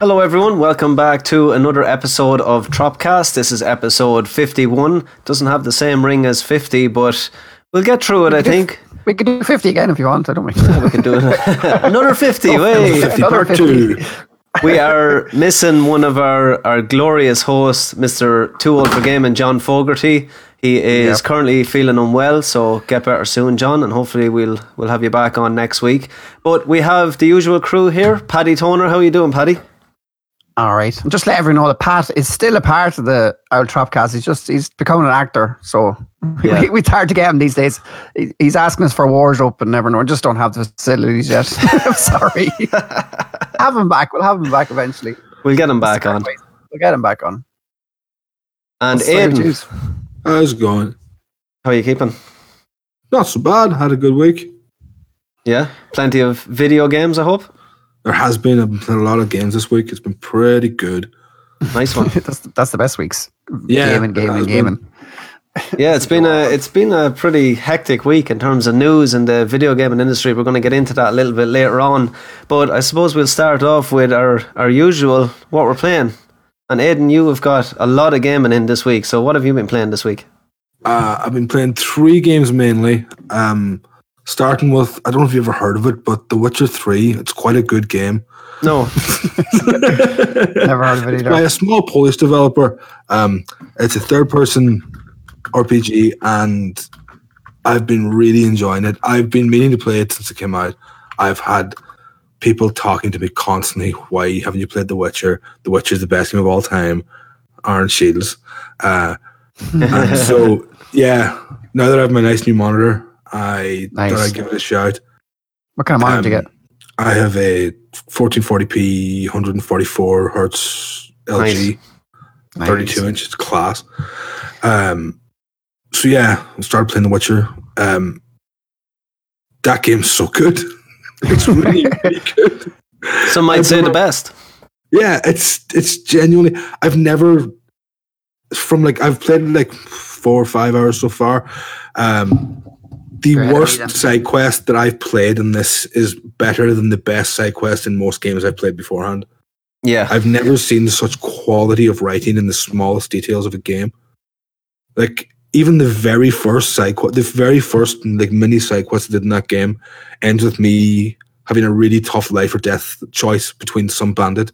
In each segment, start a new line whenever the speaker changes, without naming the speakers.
Hello, everyone. Welcome back to another episode of Tropcast. This is episode 51. Doesn't have the same ring as 50, but we'll get through it, I think.
We could do 50 again if you want. I don't mind.
We can do it. another 50. Wait.
50
Another
part
50.
two.
We are missing one of our, our glorious hosts, Mr. Too Old for Gaming, John Fogarty. He is
Yep.
currently feeling unwell, so get better soon, John, and hopefully we'll we'll have you back on next week. But we have the usual crew here. Paddy Toner, how are you doing, Paddy?
All right. And just let everyone know that Pat is still a part of the Owl Tropcast. He's just, he's becoming an actor. So
Yeah.
we, it's hard to get him these days. He- He's asking us for wardrobe and never know. We just don't have the facilities yet. I'm sorry. have him back. We'll have him back eventually.
We'll get him back on.
We'll get him back on.
And
That's the way we
Aidan,
choose.
How's it going?
how are you keeping?
Not so bad. Had a good week.
Yeah, plenty of video games. I hope.
There has been I've been playing a lot of games this week. It's been pretty good.
Nice one.
that's, that's the best weeks.
Yeah,
Gaming,
it
gaming,
been.
gaming.
Yeah, it's been a it's been a pretty hectic week in terms of news in the video gaming industry. We're going to get into that a little bit later on, but I suppose we'll start off with our our usual what we're playing. And Aidan, you have got a lot of gaming in this week. So what have you been playing this week?
Uh, I've been playing three games mainly. Um, starting with I don't know if you've ever heard of it, but The Witcher Three. It's quite a good game.
No,
Never heard of it
by a small Polish developer. Um, it's a third-person RPG, and I've been really enjoying it. I've been meaning to play it since it came out. I've had people talking to me constantly. Why haven't you played The Witcher? The Witcher is the best game of all time. Aaron Shields. Uh, and so, yeah. Now that I have my nice new monitor, I
Nice.
thought I'd give it a shout.
What kind of monitor do you
Um,
get?
I have a 1440p, 144 hertz LG.
Nice.
32 inch. It's class. Um, so yeah, I started playing The Witcher. Um, that game's so good. it's really, really good.
some might
I've
say the best.
Yeah, it's it's genuinely. I've never from like I've played like four or five hours so far. Um, the
You're ahead of me
worst side quest that I've played in this is better than the best side quest in most games I've played beforehand.
Yeah,
I've never seen such quality of writing in the smallest details of a game. Like even the very first side quest, the very first like mini side quest I did in that game ends with me having a really tough life or death choice between some bandit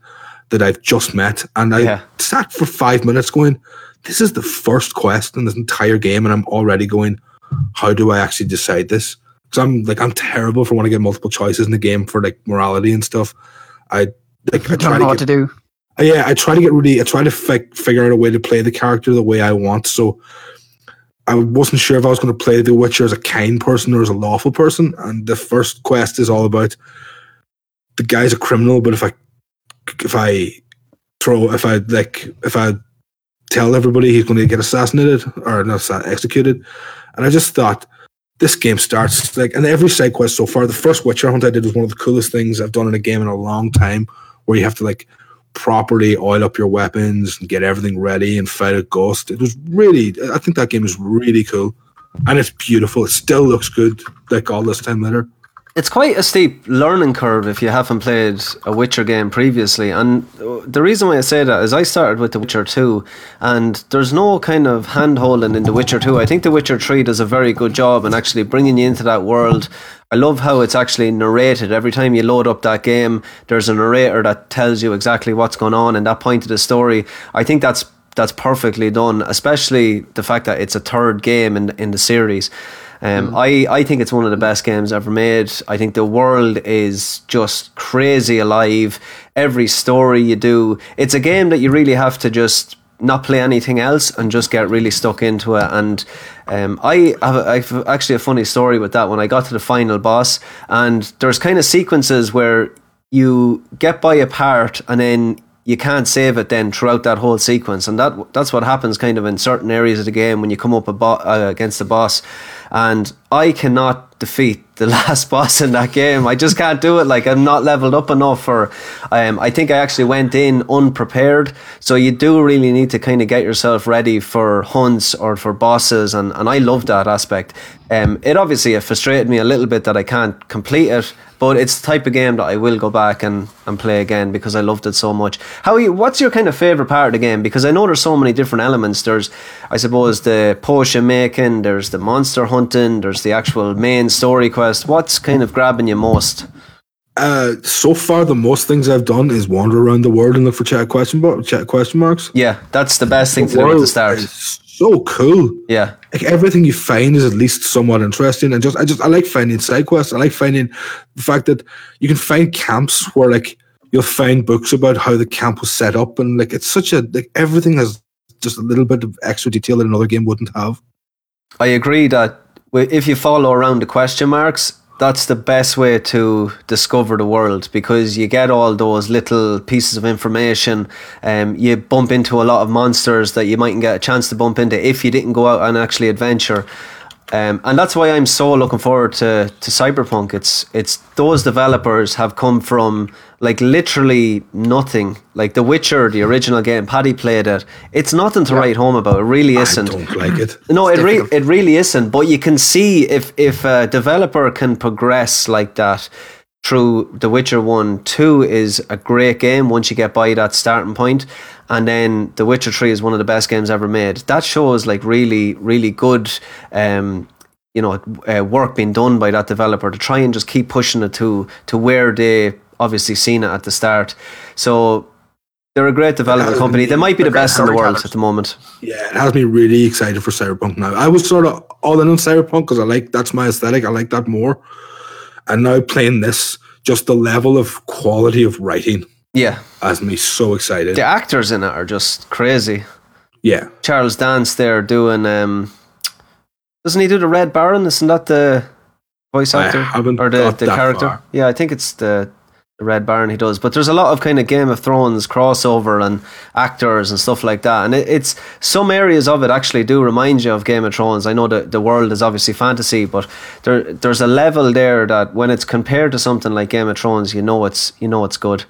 that I've just met, and I
Yeah.
sat for five minutes going, "This is the first quest in this entire game," and I'm already going, "How do I actually decide this?" Because I'm like I'm terrible for when I get multiple choices in the game for like morality and stuff. I like I try
don't
to
know what
get
to do.
uh, yeah, I try to get really, I try to fi- figure out a way to play the character the way I want. So I wasn't sure if I was going to play The Witcher as a kind person or as a lawful person. And the first quest is all about the guy's a criminal, but if I, if I throw, if I like, if I tell everybody he's going to get assassinated or not executed, and I just thought. This game starts like, and every side quest so far. The first Witcher hunt I did was one of the coolest things I've done in a game in a long time, where you have to like properly oil up your weapons and get everything ready and fight a ghost. It was really, I think that game is really cool. And it's beautiful. It still looks good, like all this time later.
It's quite a steep learning curve if you haven't played a Witcher game previously. And the reason why I say that is I started with The Witcher 2, and there's no kind of hand holding in The Witcher 2. I think The Witcher 3 does a very good job in actually bringing you into that world. I love how it's actually narrated. Every time you load up that game, there's a narrator that tells you exactly what's going on in that point of the story. I think that's that's perfectly done, especially the fact that it's a third game in in the series. Um, I, I think it's one of the best games ever made. I think the world is just crazy alive. Every story you do, it's a game that you really have to just not play anything else and just get really stuck into it. And um, I have a, I've actually a funny story with that. When I got to the final boss, and there's kind of sequences where you get by a part and then you can't save it then throughout that whole sequence, and that that's what happens kind of in certain areas of the game when you come up a bo- uh, against the boss. And I cannot defeat the last boss in that game. I just can't do it. Like I'm not leveled up enough, or um, I think I actually went in unprepared. So you do really need to kind of get yourself ready for hunts or for bosses, and, and I love that aspect. Um, it obviously it frustrated me a little bit that I can't complete it, but it's the type of game that I will go back and, and play again because I loved it so much. How you, what's your kind of favorite part of the game? Because I know there's so many different elements. There's, I suppose, the potion making. There's the monster hunting. There's the actual main story quest. What's kind of grabbing you most?
Uh, so far, the most things I've done is wander around the world and look for chat question bo- chat question marks.
Yeah, that's the best thing to do at the start.
so cool.
Yeah,
Like everything you find is at least somewhat interesting, and just I just I like finding side quests. I like finding the fact that you can find camps where like you'll find books about how the camp was set up, and like it's such a like everything has just a little bit of extra detail that another game wouldn't have.
I agree that if you follow around the question marks, that's the best way to discover the world because you get all those little pieces of information. Um, you bump into a lot of monsters that you mightn't get a chance to bump into if you didn't go out and actually adventure. Um, and that's why I'm so looking forward to, to Cyberpunk. It's it's those developers have come from like literally nothing. Like The Witcher, the original game, Paddy played it. It's nothing to write home about. It really isn't.
I don't like it.
No, it re- it really isn't. But you can see if if a developer can progress like that through The Witcher One, Two is a great game once you get by that starting point, and then The Witcher Three is one of the best games ever made. That shows like really really good. Um, you know, uh, work being done by that developer to try and just keep pushing it to to where they obviously seen it at the start. So they're a great development company. They might be the best in the world
storytellers.
at the moment.
Yeah, it has me really excited for Cyberpunk now. I was sort of all in on Cyberpunk because I like that's my aesthetic. I like that more. And now playing this, just the level of quality of writing
Yeah,
has me so excited.
the actors in it are just crazy.
Yeah,
Charles Dance there doing um doesn't he do the Red Baron? Isn't that the voice actor? or the, the character?
far.
Yeah, I think it's the Red Baron he does. But there's a lot of kind of Game of Thrones crossover and actors and stuff like that. And it, it's some areas of it actually do remind you of Game of Thrones. I know that the world is obviously fantasy, but there there's a level there that when it's compared to something like Game of Thrones, you know it's you know it's good.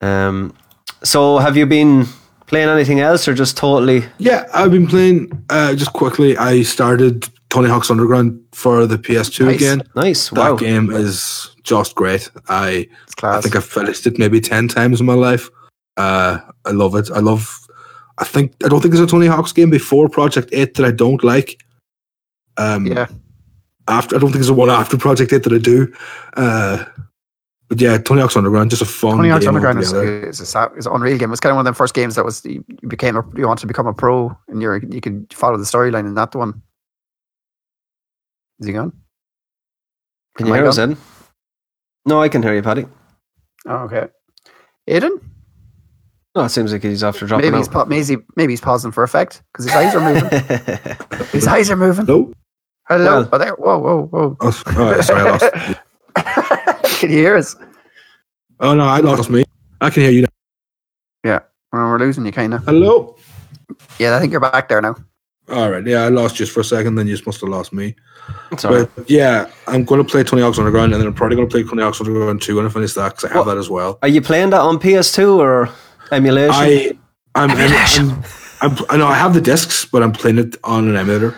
Um so have you been playing anything else or just totally
yeah. I've been playing. Uh, just quickly, I started Tony Hawk's Underground for the PS2
Nice.
again.
nice?
That
Wow.
game is just great. I I think I've finished it maybe ten times in my life. Uh, I love it. I love. I think I don't think there's a Tony Hawk's game before Project Eight that I don't like. Um,
yeah.
After I don't think there's a one after Project Eight that I do. Uh, but yeah, Tony Hawk's Underground just a fun.
Tony Hawk's
game
Underground is, is, a, sa- is an unreal game. It's kind of one of them first games that was you you became a, you wanted to become a pro and you're you could follow the storyline in that one. Is he gone?
Can
Am
you hear us,
gone?
Ed? No, I can hear you, Paddy.
Oh, okay. Aiden?
No, it seems like he's after dropping
Maybe he's,
out.
pa- maybe, maybe he's pausing for effect because his eyes are moving. his eyes are moving.
No.
Hello.
Well-
oh, there. Whoa, whoa, whoa.
Oh, all right, sorry, I lost.
Can you hear us?
Oh no, I lost me. I can hear you now.
Oh, we're losing you, kind of.
Hello.
Yeah, I think you're back there now.
All right, yeah, I lost just for a second. Then you just must have lost me.
Right.
But yeah, I'm going to play Tony Hawk's Underground, and then I'm probably going to play Tony Hawk's Underground 2 when I finish that because I have
What?
that as well.
Are you playing that on PS2 or emulation?
I, I'm, I'm, I'm, I know I have the discs, but I'm playing it on an emulator.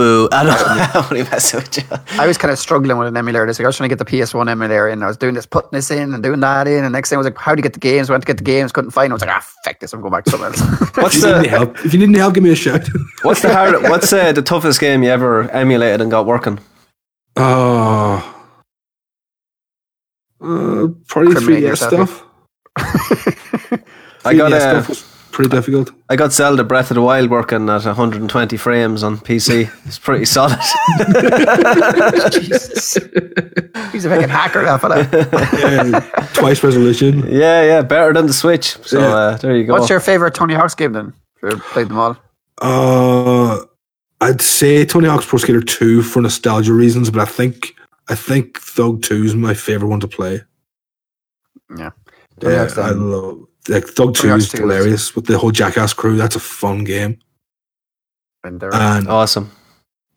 Boo. I don't I'm only messing with you.
I was kind of struggling with an emulator this week. I was trying to get the PS1 emulator in. I was doing this, putting this in and doing that in. And next thing I was like, how do you get the games? I Went to get the games, couldn't find them. I was like, ah, fuck this. I'm going back to something else.
What's
If you need any
the
help, if you need any help, give me a shout.
what's the hard what's uh, the toughest game you ever emulated and got working?
Oh, uh, probably 3DS stuff.
I got
3DS
uh,
stuff was pretty difficult.
I got Zelda Breath of the Wild working at 120 frames on PC. It's pretty solid.
Jesus. He's a fucking hacker, that fella.
Yeah, twice resolution.
yeah, yeah, better than the Switch. So
Yeah.
uh, there you go.
What's your favorite Tony Hawk's game then? If you played them all.
Uh, I'd say Tony Hawk's Pro Skater 2 for nostalgia reasons, but I think I think Thug 2 is my favorite one to play.
Yeah. Tony
Yeah,
Hawk's,
I
um,
love like Thug 2 is hilarious with the whole Jackass crew. That's a fun game.
And
And
Awesome.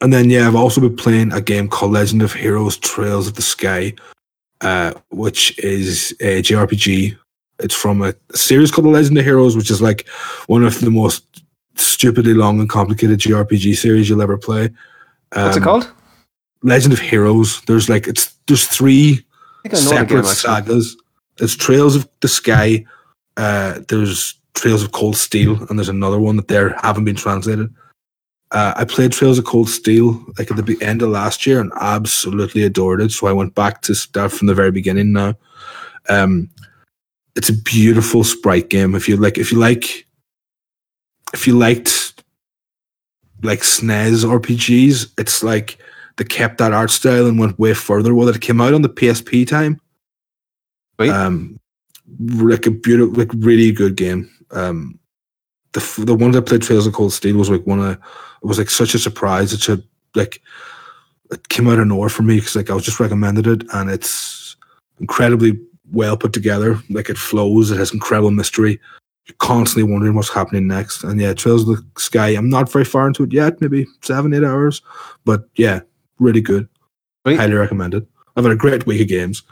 and then yeah, I've also been playing a game called Legend of Heroes: Trails of the Sky, uh, which is a JRPG. It's from a series called The Legend of Heroes, which is like one of the most stupidly long and complicated JRPG series you'll ever play.
What's it
Um,
called?
Legend of Heroes. There's like it's there's three
I think I know the game
separate sagas. There's Trails of the Sky. Uh, there's Trails of Cold Steel, and there's another one that there haven't been translated. Uh, I played Trails of Cold Steel like at the end of last year and absolutely adored it. So I went back to start from the very beginning now. Um, it's a beautiful sprite game. If you like, if you like, if you liked like SNES RPGs, it's like they kept that art style and went way further with it. It came out on the PSP time.
Sweet.
Um, like a beautiful, like really good game. Um, the the one that played Trails of Cold Steel was like one of it was like such a surprise. It's a like it came out of nowhere for me because like I was just recommended it and it's incredibly well put together. Like it flows. It has incredible mystery. You're constantly wondering what's happening next. And yeah, Trails of the Sky. I'm not very far into it yet. Maybe seven, eight hours. But yeah, really good.
Sweet.
Highly recommended. I've had a great week of games.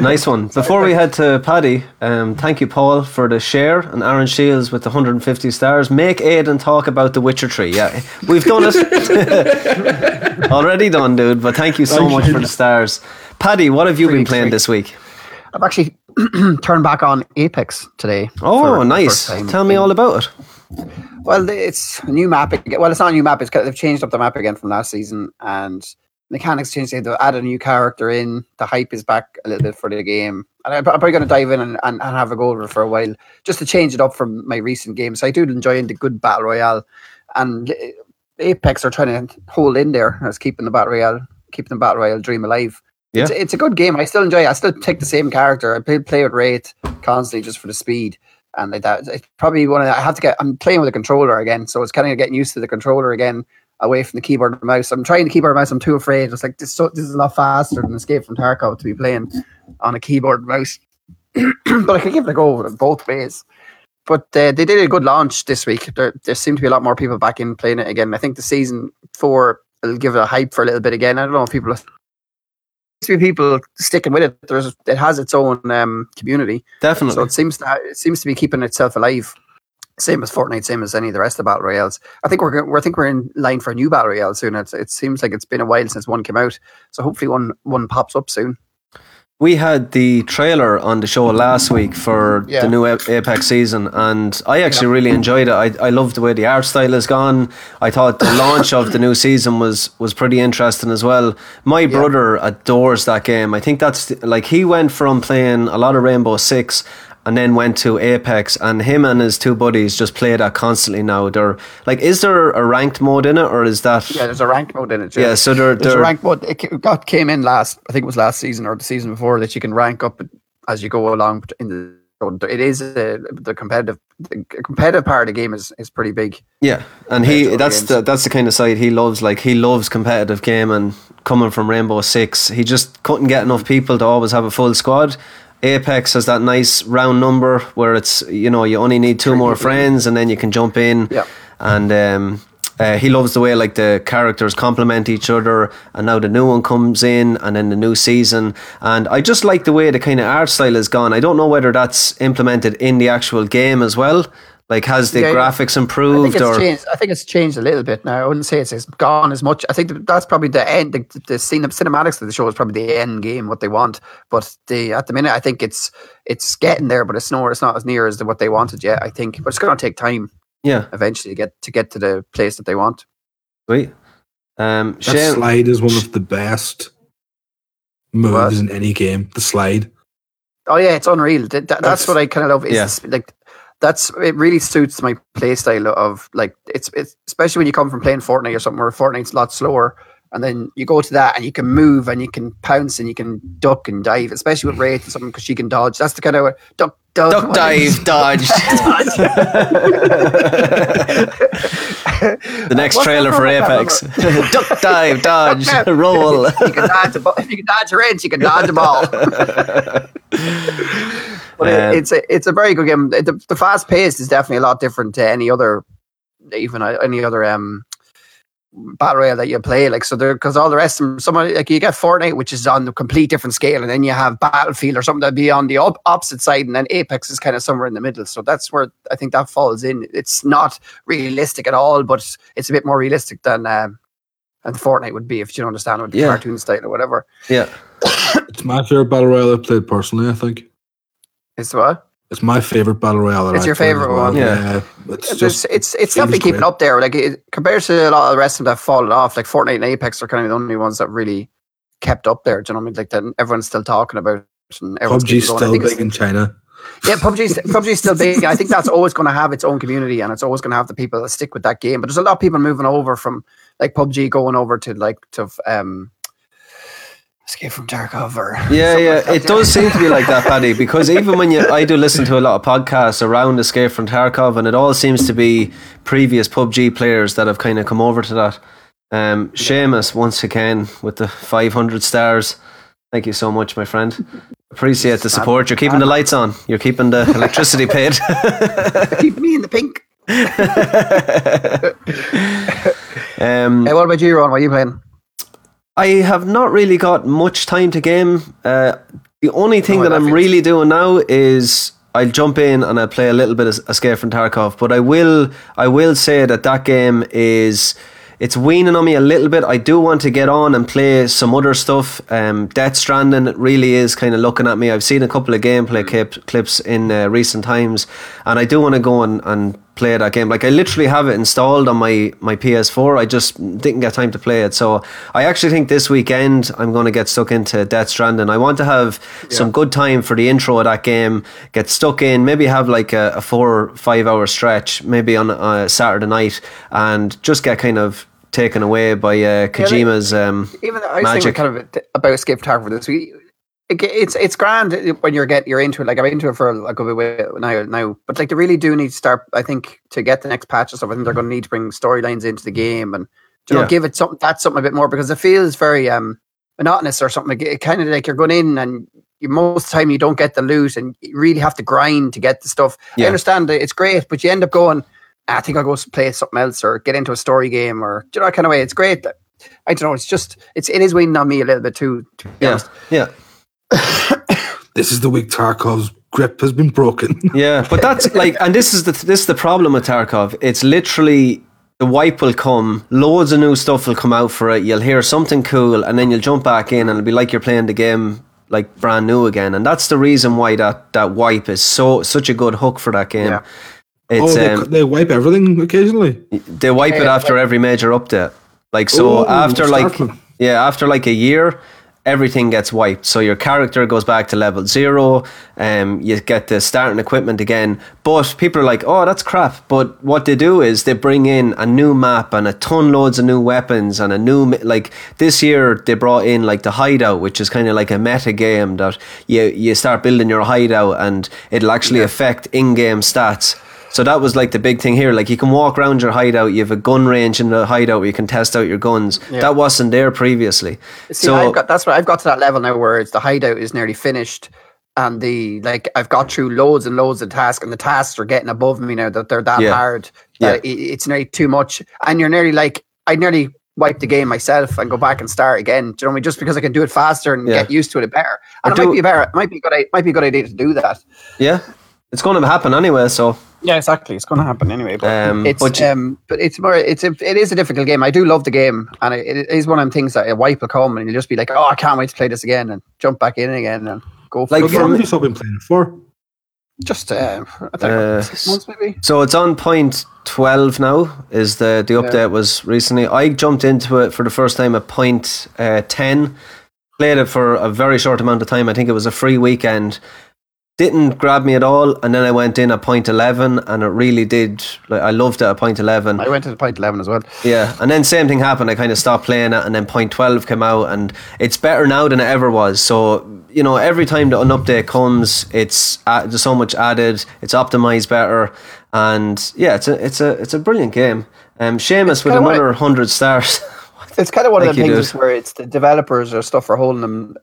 Nice one. Before we head to Paddy, um, thank you, Paul, for the share and Aaron Shields with the 150 stars. Make Aidan talk about the Witcher Tree. Yeah, we've done it. Already done, dude. But thank you so
Thank
much
you.
for the stars. Paddy, what have you been playing this week?
I've actually turned back on Apex today.
Oh, nice. Tell me all about it.
Well, it's a new map. Well, it's not a new map. It's kind of, they've changed up the map again from last season, and mechanics changed. They've added a new character in. The hype is back a little bit for the game, and I'm, probably going to dive in and, and, and have a go over for a while, just to change it up from my recent games. I do enjoy the good battle royale, and Apex are trying to hold in there as keeping the battle royale, keeping the battle royale dream alive. It's,
Yeah.
it's a good game. I still enjoy it. I still take the same character. I play, play with Wraith constantly just for the speed and like that. It's probably one of the, I have to get. I'm playing with a controller again, so it's kind of getting used to the controller again, away from the keyboard and mouse. I'm trying the keyboard mouse. I'm too afraid. It's like this. So, this is a lot faster than Escape from Tarkov to be playing on a keyboard and mouse. but I can give it a go both ways. But uh, they did a good launch this week. There, there seem to be a lot more people back in playing it again. I think the season four will give it a hype for a little bit again. I don't know if people. To be people sticking with it. There's it has its own um, community.
Definitely.
So it seems to it seems to be keeping itself alive. Same as Fortnite, same as any of the rest of battle royales. I think we're we're I think we're in line for a new battle royale soon. It's, it seems like it's been a while since one came out, so hopefully one one pops up soon.
We had the trailer on the show last week for
Yeah.
the new Apex season, and I actually really enjoyed it. I, I love the way the art style has gone. I thought the launch of the new season was was pretty interesting as well. My brother adores that game. I think that's the- like he went from playing a lot of Rainbow Six and then went to Apex, and him and his two buddies just play that constantly now. They're like, is there a ranked mode in it, or is that?
Yeah, there's a rank mode in it.
Yeah, so they're-
there's a rank mode. It got came in last. I think it was last season or the season before that you can rank up as you go along in the. It is uh, the competitive. The competitive part of the game is, is pretty big.
Yeah, and he that's
games.
the that's the kind of side he loves. Like he loves competitive gaming. Coming from Rainbow Six, he just couldn't get enough people to always have a full squad. Apex has that nice round number where it's you know you only need two more friends and then you can jump in.
Yeah.
and um, uh, he loves the way like the characters complement each other. And now the new one comes in, and then the new season. And I just like the way the kind of art style has gone. I don't know whether that's implemented in the actual game as well. Like, has the
Yeah, yeah.
graphics
I
improved
think
or?
changed. I think it's changed a little bit now. I wouldn't say it's, it's gone as much. I think that's probably the end. The, the cine, cinematics of the show is probably the end game, what they want. But the at the minute, I think it's it's getting there, but it's nowhere. It's not as near as the, what they wanted yet. I think, but it's going to take time
Yeah,
eventually to get to get to the place that they want.
sweet. Um,
That
Shane,
slide is one of the best moves in any game. The slide.
Oh yeah, it's unreal. Th- th- that's,
That's-
what I kind of love. Is
Yeah.
this- like that's it. Really suits my playstyle of like it's it's especially when you come from playing Fortnite or something where Fortnite's a lot slower, and then you go to that and you can move and you can pounce and you can duck and dive, especially with Wraith and something because she can dodge. That's the kind of duck dodge,
duck dive, dodge. the next
What's
trailer for
from? I can't
Apex. duck dive, dodge, roll.
you can dodge a ball. If you can dodge a wrench, you can dodge a ball. But it- it's a it's a very good game. The, the fast pace is definitely a lot different to any other, even uh, any other um battle royale that you play. Like so, there because all the rest of them, somebody like you get Fortnite, which is on a complete different scale, and then you have Battlefield or something that'd be on the op- opposite side, and then Apex is kind of somewhere in the middle. So that's where I think that falls in. It's not realistic at all, but it's a bit more realistic than. Um, and Fortnite would be if you don't understand what the
Yeah.
cartoon style or whatever.
Yeah.
It's my favorite battle royale I've played personally. I think
It's what?
It's my favorite battle royale. that
It's
I've
your favorite
well.
one?
Yeah.
it's
It's
just
it's it's
seems
definitely keeping up there. Like it, compared to a lot of the rest of them that have fallen off, like Fortnite and Apex are kind of the only ones that really kept up there. Do you know what I mean? Like that everyone's still talking about it and
PUBG's
keeping going. I
still
think
big in China.
Yeah, PUBG's PUBG's still big. I think that's always going to have its own community, and it's always going to have the people that stick with that game. But there's a lot of people moving over from like PUBG going over to like to um, Escape from Tarkov or
Yeah, yeah,
like that,
it does seem to be like that, Paddy. Because even when you, I do listen to a lot of podcasts around Escape from Tarkov, and it all seems to be previous PUBG players that have kind of come over to that. Um, Seamus once again with the 500 stars. Thank you so much, my friend. Appreciate the support. You're keeping the lights on. You're keeping the electricity paid.
Keep me in the pink.
um,
Hey, what about you, Ron? What are you playing?
I have not really got much time to game. Uh, the only thing that I'm really doing now is I'll jump in and I'll play a little bit of Escape from Tarkov. But I will, I will say that that game is. It's weaning on me a little bit. I do want to get on and play some other stuff. Um, Death Stranding really is kind of looking at me. I've seen a couple of gameplay clip, clips in uh, recent times, and I do want to go and, and play that game. Like I literally have it installed on my, my PS4. I just didn't get time to play it. So I actually think this weekend I'm going to get stuck into Death Stranding. I want to have some good time for the intro of that game. Get stuck in. Maybe have like a, a four or five hour stretch. Maybe on a Saturday night and just get kind of taken away by uh, Kojima's. Um,
Even though I was
Magic.
kind of about Escape Tarkov this week. It- It's it's grand when you're get you're into it. Like I'm into it for a good bit now now, but like they really do need to start. I think to get the next patch and stuff. I think they're going to need to bring storylines into the game and you know
Yeah.
give it something that's something a bit more because it feels very um monotonous or something. It kind of like you're going in and you, most of the time you don't get the loot and you really have to grind to get the stuff. I understand that it's great, but you end up going. "Ah, I think I'll go play something else or get into a story game or do you know that kind of way. It's great. I don't know. It's just it's it is weighing on me a little bit too. To be
yeah,
honest.
yeah.
This is the week Tarkov's grip has been broken.
Yeah, but that's like, and this is the this is the problem with Tarkov. It's literally the wipe will come, loads of new stuff will come out for it. You'll hear something cool, and then you'll jump back in, and it'll be like you're playing the game like brand new again. And that's the reason why that that wipe is so such a good hook for that game.
Yeah.
It's
oh, they,
um,
they wipe everything occasionally.
they wipe it after
like-
every major update. Like so,
Oh,
after like
starting.
yeah, after like a year, everything gets wiped. So your character goes back to level zero. Um, you get the starting equipment again. But people are like, "Oh, that's crap." But what they do is they bring in a new map and a ton loads of new weapons and a new like this year they brought in like the hideout, which is kind of like a meta game that you you start building your hideout and it'll actually affect in-game stats. So that was like the big thing here. Like you can walk around your hideout, you have a gun range in the hideout where you can test out your guns. That wasn't there previously.
See,
so
I've got that's what I've got to that level now where it's the hideout is nearly finished, and the like I've got through loads and loads of tasks, and the tasks are getting above me now that they're that
Yeah.
hard. That it, it's nearly too much, and you're nearly like I nearly wipe the game myself and go back and start again. Do you know what I mean? Just because I can do it faster and
Yeah.
get used to it better, and it might be better. It might be a good. i- Might be a good idea to do that.
yeah, it's going to happen anyway. So
Yeah, exactly. It's going to happen anyway. But
Um,
it's
but
um, but it's more. It's a, it is a difficult game. I do love the game, and it, it is one of them things that a wipe will come, and you'll just be like, oh, I can't wait to play this again, and jump back in again, and go for
Like
it.
How long have you still been playing it for?
just uh, I think
Uh,
six months maybe.
So it's on point twelve now. Is the the update was recently? I jumped into it for the first time at point uh, ten. Played it for a very short amount of time. I think it was a free weekend. Didn't grab me at all, and then I went in at point eleven, and it really did. Like I loved it at point eleven.
I went to point eleven as well.
Yeah, and then same thing happened. I kind of stopped playing it, and then point twelve came out, and it's better now than it ever was. So you know, every time that an update comes, it's uh, there's so much added. It's optimized better, and yeah, it's a it's a it's a brilliant game. Um, Seamus with another hundred stars.
It's kind of one of the things where it's the developers or stuff are holding them.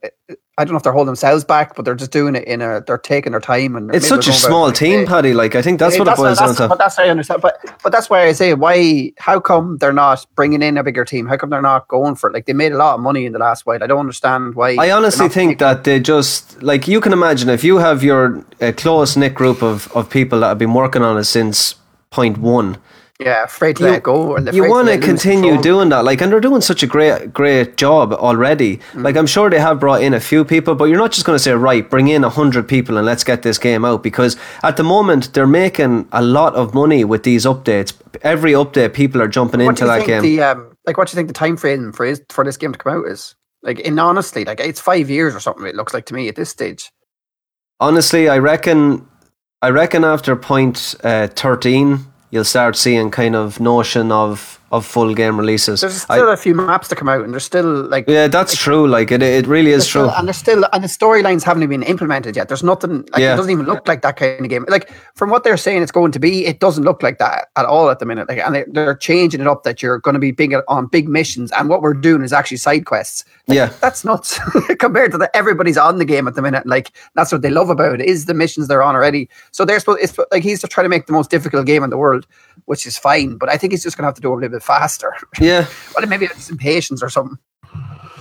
I don't know if they're holding themselves back, but they're just doing it in a. They're taking their time and
It's such a small team, Paddy. Like I think that's what it boils down to.
But that's what I understand. But but that's why I say why? How come they're not bringing in a bigger team? How come they're not going for it? Like they made a lot of money in the last while. I don't understand why.
I honestly think that they just like you can imagine if you have your uh, close knit group of, of people that have been working on it since point one,
yeah, afraid to
you-
let go. and
you want to continue
control.
doing that. Like, and they're doing such a great great job already.
Mm.
Like, I'm sure they have brought in a few people, but you're not just going to say right, bring in a hundred people and let's get this game out because at the moment they're making a lot of money with these updates. Every update, people are jumping
What
into
do you
that
think
game.
The, um, like, what do you think the time frame for is, for this game to come out is? Like, in honestly, like it's five years or something. It looks like to me at this stage.
Honestly, I reckon, I reckon after point uh, thirteen, you'll start seeing kind of notion of of full game releases.
There's still a few maps to come out, and there's still like
yeah, that's true. Like it, it really is
still-
true.
and there's still and the storylines haven't even been implemented yet. There's nothing like
Yeah.
it doesn't even look like that kind of game. Like from what they're saying it's going to be, it doesn't look like that at all at the minute. Like and they, they're changing it up that you're going to be big on big missions, and what we're doing is actually side quests. Like,
Yeah.
that's nuts compared to the everybody's on the game at the minute. Like that's what they love about it is the missions they're on already. So they're supposed it's like he's trying to make the most difficult game in the world, which is fine. But I think he's just going to have to do a little bit faster.
Yeah,
well, maybe it's impatience or something.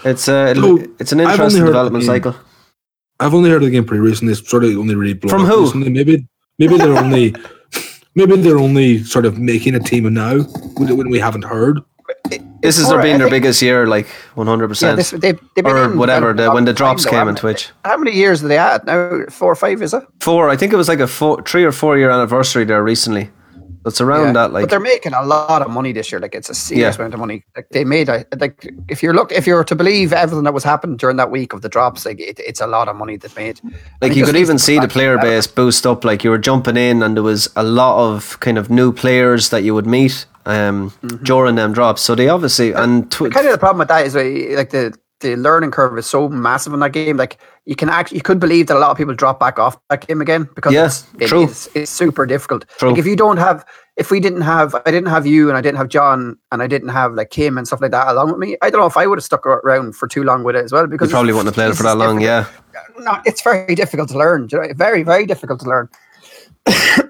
it's uh,
So,
it's an
I've only
interesting
heard
development cycle.
I've only heard of the game pretty recently. It's sort of only really blown
From
up
who?
recently. Maybe maybe they're only maybe they're only sort of making a team now when when we haven't heard.
This is
Or
their
I
being their biggest year, like one hundred
Yeah,
percent,
this, they've, they've been
or whatever.
development
The, when the drops
though,
came on? Twitch,
How many years are they at now? Four or five, is it?
four. I think it was like a four, three or four year anniversary there recently. It's around
Yeah.
that, like
but they're making a lot of money this year. Like it's a serious
Yeah.
amount of money. Like they made a like if you're look if you're to believe everything that was happening during that week of the drops, like it, it's a lot of money they've made.
Like you could even see the player base boost up. Like you were jumping in, and there was a lot of kind of new players that you would meet um,
Mm-hmm.
during them drops. So they obviously and tw-
kind of the problem with that is like the the learning curve is so massive in that game. Like you can actually you could believe that a lot of people drop back off that game again because it's, it
true.
is- it's super difficult.
True.
Like if you don't have if we didn't have I didn't have you and I didn't have John and I didn't have like Kim and stuff like that along with me, I don't know if I would have stuck around for too long with it as well
you
because
probably wouldn't have played it for that long.
difficult.
Yeah.
No, it's very difficult to learn. you know? Very, very difficult to learn.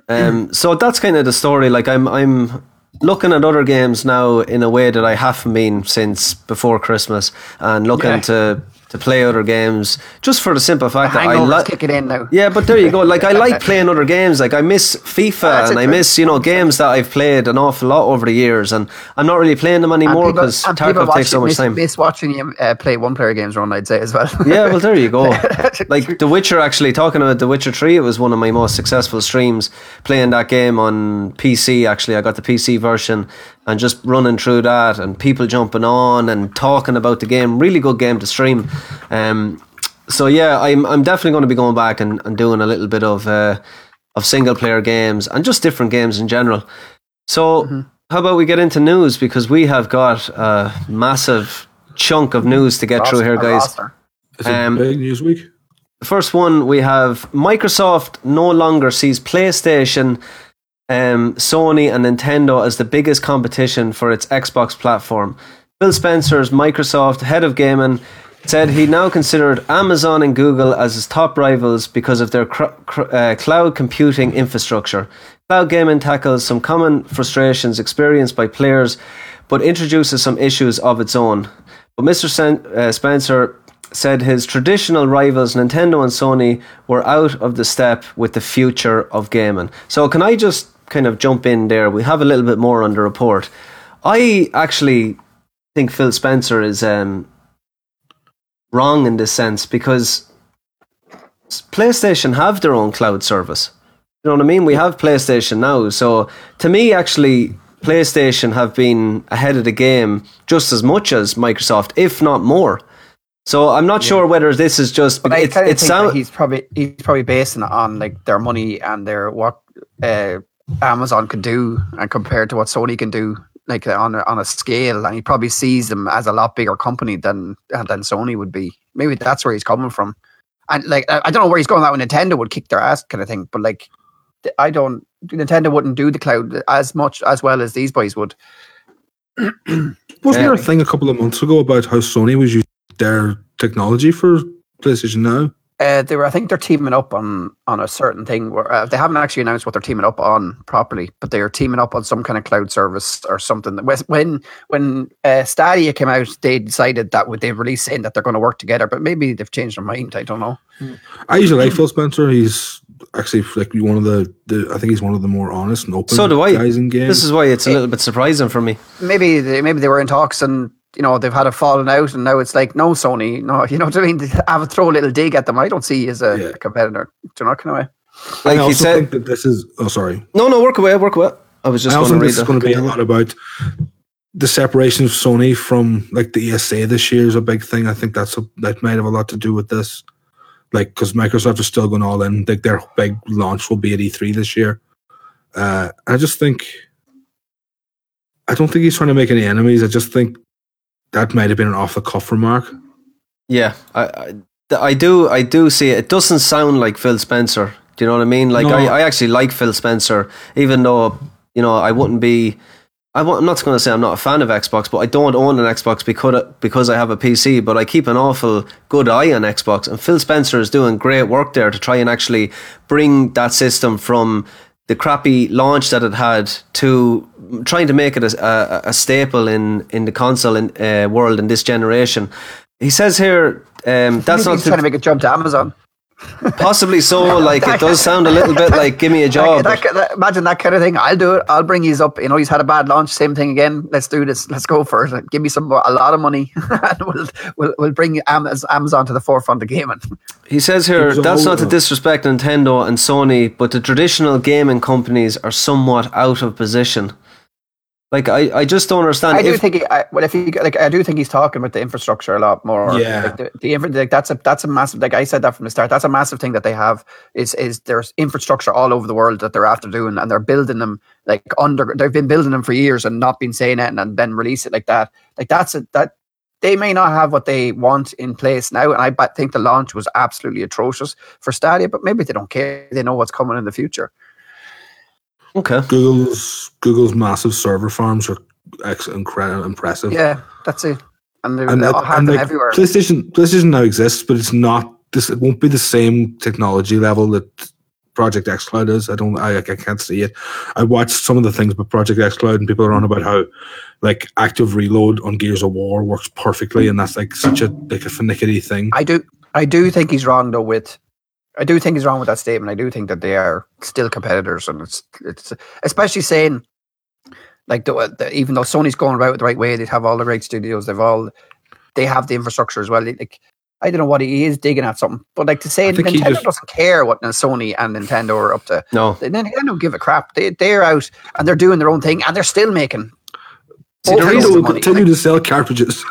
Um, so that's kind of the story. Like I'm, I'm looking at other games now in a way that I haven't been since before Christmas, and looking
Yeah.
to to play other games just for the simple fact that I like.
kick it in now.
Yeah, but there you go. Like I like playing other games. Like I miss FIFA
That's
and I miss you know games that I've played an awful lot over the years, and I'm not really playing them anymore because Tarkov takes so much
miss,
time.
Miss watching you uh, play one player games run, I'd say as well.
Yeah, well, there you go. like The Witcher, actually, talking about The Witcher 3, it was one of my most successful streams playing that game on PC. Actually, I got the PC version and just running through that and people jumping on and talking about the game. Really good game to stream. Um, so, yeah, I'm, I'm definitely going to be going back and, and doing a little bit of, uh, of single player games and just different games in general. So, how about we get into news because we have got a massive chunk of news to get through here, guys.
roster.
Is it
Um,
big news week?
The first one we have Microsoft no longer sees PlayStation, um, Sony, and Nintendo as the biggest competition for its Xbox platform. Phil Spencer's Microsoft head of gaming said he now considered Amazon and Google as his top rivals because of their cr- cr- uh, cloud computing infrastructure. Cloud gaming tackles some common frustrations experienced by players, but introduces some issues of its own. But Mr. Sen- uh, Spencer said his traditional rivals Nintendo and Sony were out of the step with the future of gaming. So can I just kind of jump in there? We have a little bit more on the report. I actually think Phil Spencer is um, wrong in this sense because PlayStation have their own cloud service. You know what I mean? We have PlayStation now. So to me, actually, PlayStation have been ahead of the game just as much as Microsoft, if not more. So I'm not sure whether this is just
But I
it's
kind of think
sound,
he's probably he's probably basing it on like their money and their what uh, Amazon could do, and compared to what Sony can do, like on a, on a scale, and he probably sees them as a lot bigger company than uh, than Sony would be. Maybe that's where he's coming from. And like I don't know where he's going. That with Nintendo would kick their ass, kind of thing. But like I don't. Nintendo wouldn't do the cloud as much as well as these boys would.
Wasn't there a thing a couple of months ago about how Sony was using their technology for PlayStation Now?
Uh, they were, I think, they're teaming up on on a certain thing. Where uh, they haven't actually announced what they're teaming up on properly, but they are teaming up on some kind of cloud service or something. When when uh, Stadia came out, they decided that would they release saying that they're going to work together, but maybe they've changed their mind. I don't know.
I usually like Phil Spencer. He's actually like one of the, the I think he's one of the more honest and open
So do I.
guys in games.
This is why it's a little bit surprising for me.
Maybe they, maybe they were in talks and you know they've had a falling out, and now it's like no Sony, no, you know what I mean? I have a throw a little dig at them. I don't see you as a
Yeah.
competitor. Do you know kind of way?
I
Like
also
you said,
think that this is oh sorry.
no, no, work away, work away. I was just
I
going
also
to
think
read
this is going to be a lot about the separation of Sony from like the ESA this year is a big thing. I think that's a, that might have a lot to do with this. Like because Microsoft is still going all in. Like their big launch will be at E3 this year. Uh, I just think I don't think he's trying to make any enemies. I just think that might have been an off the cuff remark.
Yeah, I, I, I do, I do see it. It doesn't sound like Phil Spencer. Do you know what I mean? Like
No.
I, I actually like Phil Spencer, even though you know I wouldn't be. I am not going to say I'm not a fan of Xbox, but I don't own an Xbox because because I have a PC. But I keep an awful good eye on Xbox, and Phil Spencer is doing great work there to try and actually bring that system from the crappy launch that it had to trying to make it a, a, a staple in in the console in, uh, world in this generation. He says here um, that's not to-
trying to make a jump to Amazon.
Possibly so. Like it does sound a little bit like give me a job.
That- that- that- imagine that kind of thing. I'll do it. I'll bring you up. You know, he's had a bad launch. Same thing again. Let's do this. Let's go for it. Give me some more, a lot of money, and we'll we'll, we'll bring Amazon to the forefront of gaming.
He says here that's not to disrespect Nintendo and Sony, but the traditional gaming companies are somewhat out of position. Like I, I just don't understand.
I do
if-
think. He, I, well, if he like, I do think he's talking about the infrastructure a lot more.
Yeah.
like the, the infra, like that's a that's a massive. Like I said that from the start. That's a massive thing that they have. Is is there's infrastructure all over the world that they're after doing, and they're building them like under. They've been building them for years and not been saying it, and, and then release it like that. Like that's a that. They may not have what they want in place now, and I think the launch was absolutely atrocious for Stadia. But maybe they don't care; they know what's coming in the future.
Okay,
Google's Google's massive server farms are ex- incredible, impressive.
Yeah, that's it. And they,
and,
they
that,
all have
and
them
like,
everywhere.
PlayStation PlayStation now exists, but it's not this. It won't be the same technology level that Project xCloud is. I don't. I, I can't see it. I watched some of the things about Project xCloud, and people are on about how like active reload on Gears of War works perfectly, and that's like such a like a finicky thing.
I do I do think he's wrong though with I do think he's wrong with that statement. I do think that they are still competitors and it's it's especially saying like the, the even though Sony's going about it the right way, they have all the right studios, they've all they have the infrastructure as well. Like I don't know what he is digging at something, but like to say
I think he
Nintendo
just-
doesn't care what Sony and Nintendo are up to.
no.
They, they don't give a crap. They they're out and they're doing their own thing and they're still making.
See, the
boatloads
reason-
of
will continue to sell cartridges.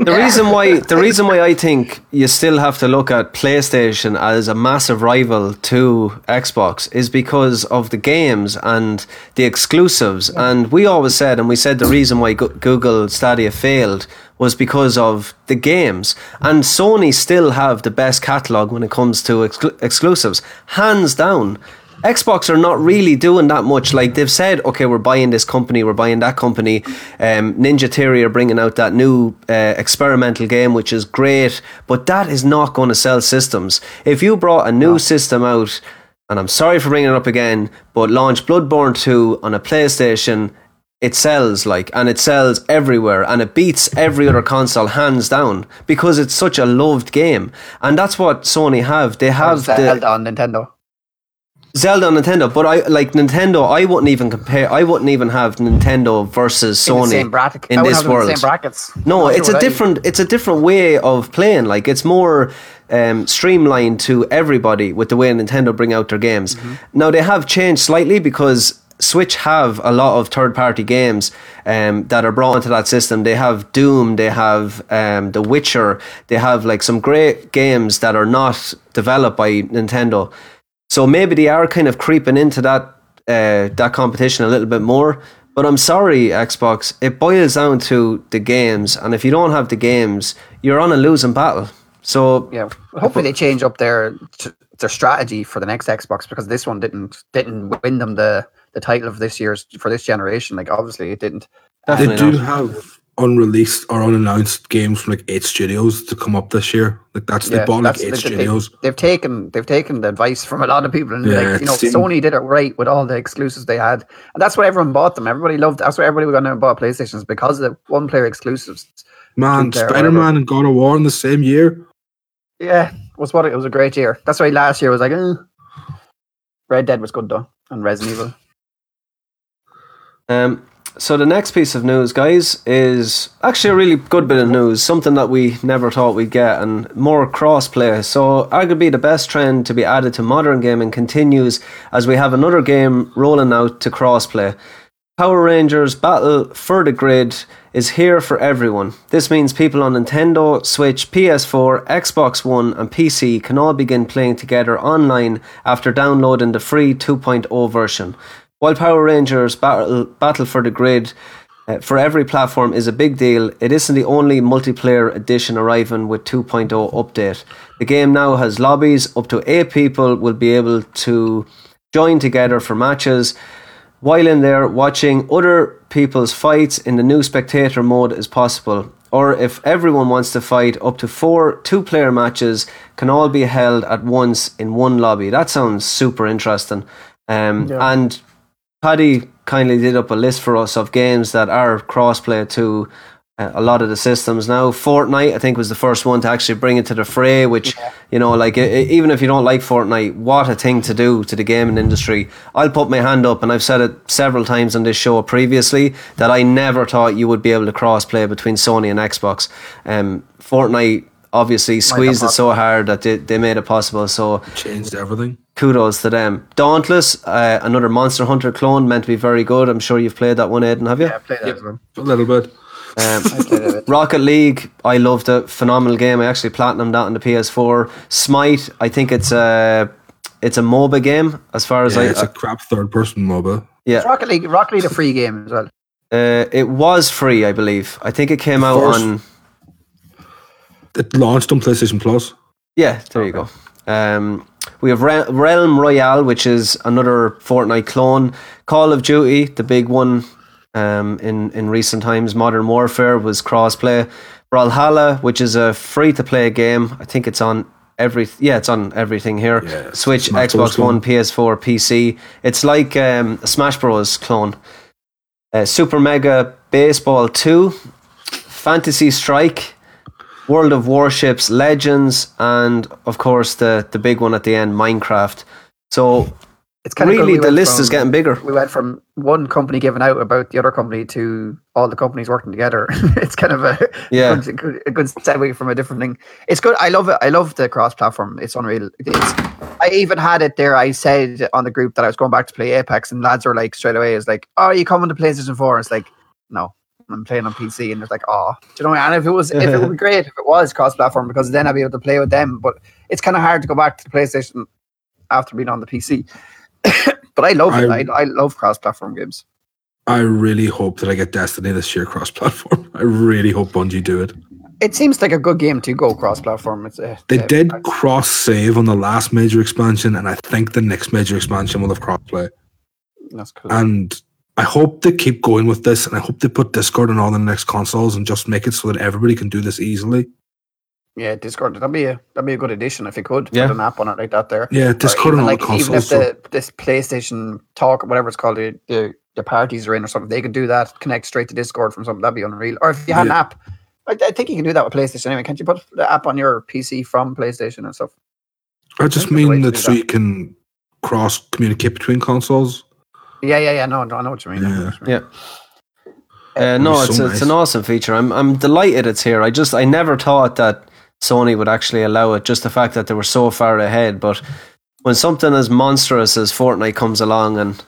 The reason why the reason why I think you still have to look at PlayStation as a massive rival to Xbox is because of the games and the exclusives. And we always said, and we said the reason why Google Stadia failed was because of the games. And Sony still have the best catalog when it comes to exclu- exclusives, hands down. Xbox are not really doing that much. Like they've said, okay, we're buying this company, we're buying that company. Um, Ninja Theory are bringing out that new uh, experimental game, which is great, but that is not going to sell systems. If you brought a new system out, and I'm sorry for bringing it up again, but launch Bloodborne 2 on a PlayStation, it sells like, and it sells everywhere, and it beats every other console hands down because it's such a loved game, and that's what Sony have. They have the
Zelda on Nintendo.
Zelda on Nintendo, but I like Nintendo. I wouldn't even compare. I wouldn't even have Nintendo versus
In
Sony
the same bracket.
in this
have them in the
world.
Same brackets.
No, it's
sure
a different. It's a different way of playing. Like it's more um, streamlined to everybody with the way Nintendo bring out their games.
Mm-hmm.
Now they have changed slightly because Switch have a lot of third-party games um, that are brought into that system. They have Doom, they have um, The Witcher, they have like some great games that are not developed by Nintendo. So maybe they are kind of creeping into that uh, that competition a little bit more. But I'm sorry, Xbox. It boils down to the games, and if you don't have the games, you're on a losing battle. So
Yeah, well, hopefully they change up their their strategy for the next Xbox because this one didn't didn't win them the the title of this year's for this generation. Like obviously it didn't.
they do
not.
have unreleased or unannounced games from like eight studios to come up this year. Like that's they
Yeah,
bought like
that's-
eight
they- they-
studios.
They've taken they've taken the advice from a lot of people, and
Yeah,
like you know,
seemed-
Sony did it right with all the exclusives they had, and that's why everyone bought them. Everybody loved. That's why everybody went out and bought PlayStations because of the one player exclusives.
Man,
Two-player,
Spider Man and God of War in the same year.
Yeah, was what it was a great year. That's why last year was like, eh. Red Dead was good though, and Resident Evil.
Um, so the next piece of news, guys, is actually a really good bit of news. Something that we never thought we'd get, and more crossplay. So arguably the best trend to be added to modern gaming continues as we have another game rolling out to crossplay. Power Rangers Battle for the Grid is here for everyone. This means people on Nintendo, Switch, PS4, Xbox One, and PC can all begin playing together online after downloading the free 2.0 version. While Power Rangers Battle, Battle for the Grid uh, for every platform is a big deal, it isn't the only multiplayer edition arriving with 2.0 update. The game now has lobbies, up to 8 people will be able to join together for matches. While in there, watching other people's fights in the new spectator mode is possible. Or if everyone wants to fight, up to four two player matches can all be held at once in one lobby. That sounds super interesting. Um,
Yeah.
And Paddy kindly did up a list for us of games that are crossplay to uh, a lot of the systems now. Fortnite, I think, was the first one to actually bring it to the fray. Which you know, like e- even if you don't like Fortnite, what a thing to do to the gaming industry. I'll put my hand up, and I've said it several times on this show previously that I never thought you would be able to crossplay between Sony and Xbox. Um, Fortnite obviously squeezed it so hard that they, they made it possible. So
Changed everything.
kudos to them. Dauntless, uh, another Monster Hunter clone, meant to be very good. I'm sure you've played that one, Aidan, have you?
Yeah, I played that as well.
A little bit.
Um,
I played it. a bit.
Rocket League, I loved it. Phenomenal game. I actually platinumed that on the PS4. Smite, I think it's a it's a MOBA game as far as
Yeah,
I.
it's a crap third person MOBA.
yeah,
Rocket League, Rocket League, a free game as well.
uh, it was free, I believe. I think it came out
First-
on.
It launched on PlayStation Plus.
Yeah, there you go. Um, we have Re- Realm Royale, which is another Fortnite clone. Call of Duty, the big one um, in in recent times. Modern Warfare was crossplay. Brawlhalla, which is a free to play game. I think it's on every yeah, it's on everything here.
Yeah,
Switch,
Smash Bros.
Xbox One, PS4, PC. It's like um, a Smash Bros. clone. Uh, Super Mega Baseball Two, Fantasy Strike. World of Warships, Legends, and of course the the big one at the end, Minecraft. So
It's kind of
really, the list is getting bigger.
We went from one company giving out about the other company to all the companies working together. it's kind of a
Yeah.
good, good, a good segue from a different thing. It's good. I love it. I love the cross-platform. It's unreal. It's. I even had it there. I said on the group that I was going back to play Apex, and lads were like straight away, "Is like, oh, you coming to PlayStation 4? It's like, no, I'm playing on PC, and it's like, oh, do you know? And if it was, if it would be great if it was cross-platform because then I'd be able to play with them. But it's kind of hard to go back to the PlayStation after being on the PC. but I love it. I,
I-
I love cross-platform games.
I really hope that I get Destiny this year cross platform. I really hope Bungie do it.
It seems like a good game to go cross-platform. It's uh,
They
uh,
did cross save on the last major expansion, and I think the next major expansion will have crossplay.
That's cool.
And I hope they keep going with this, and I hope they put Discord on all the next consoles and just make it so that everybody can do this easily.
yeah, Discord. That'd be a that'd be a good addition if you could
Yeah.
put an app on it like that. There.
Yeah,
Or
Discord
even
on all
like
the
even if
consoles. so-
the this PlayStation Talk whatever it's called, the, the the parties are in or something, they could do that. Connect straight to Discord from something. That'd be unreal. Or if you had an app, I, I think you can do that with PlayStation anyway. Can't you put the app on your PC from PlayStation and stuff?
I just
think there's a way
mean that so
that.
you can cross communicate between consoles.
Yeah, yeah, yeah. No, no I know what you mean.
Yeah.
what you mean.
Yeah. Uh, no, it's
so
it's
nice.
an awesome feature. I'm I'm delighted it's here. I just I never thought that Sony would actually allow it. Just the fact that they were so far ahead. But when something as monstrous as Fortnite comes along and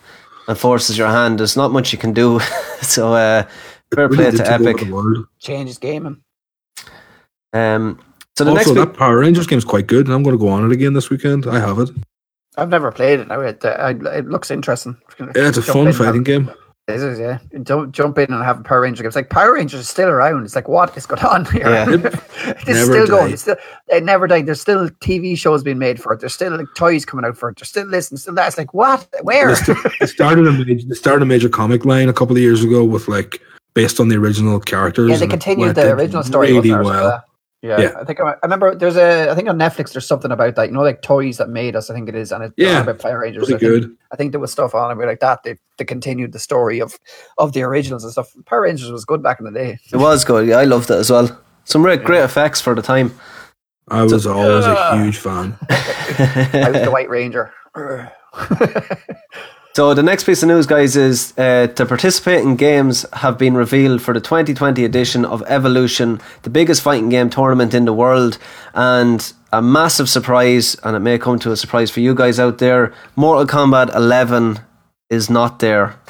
and forces your hand, there's not much you can do. so uh, fair
Really
play
uh,
to Epic.
the world.
Changes gaming.
Um, so the
Also,
next
that
big,
Power Rangers game is quite good, and I'm going to go on it again this weekend. I have it.
I've never played it. Now it, uh, it looks interesting.
Yeah, it's a fun fighting game.
It is, yeah. Don't jump in and have a Power Ranger game. It's like Power Rangers is still around. It's like what is going on here?
Yeah.
it's
Never
still going. It's still it never died. There's still TV shows being made for it. There's still like toys coming out for it. There's still this and still that. It's like what? Where?
They started a major, they started a major comic line a couple of years ago with like based on the original characters.
Yeah, they continued the original story.
really
wasn't there, so
well.
That- Yeah,
Yeah.
I think I, I remember. There's a, I think on Netflix there's something about that. You know, like toys that made us. I think it is, and it's
Yeah,
about Fire Rangers.
Pretty
I think,
good.
I think there was stuff on it like that. They, they continued the story of of the originals and stuff. Power Rangers was good back in the day.
It was good. Yeah, I loved it as well. Some great, great effects for the time.
I was always a
uh,
huge fan.
I was the White Ranger.
So the next piece of news, guys, is uh, to participate in games have been revealed for the 2020 edition of Evolution, the biggest fighting game tournament in the world, and a massive surprise, and it may come to a surprise for you guys out there. Mortal Kombat 11 is not there.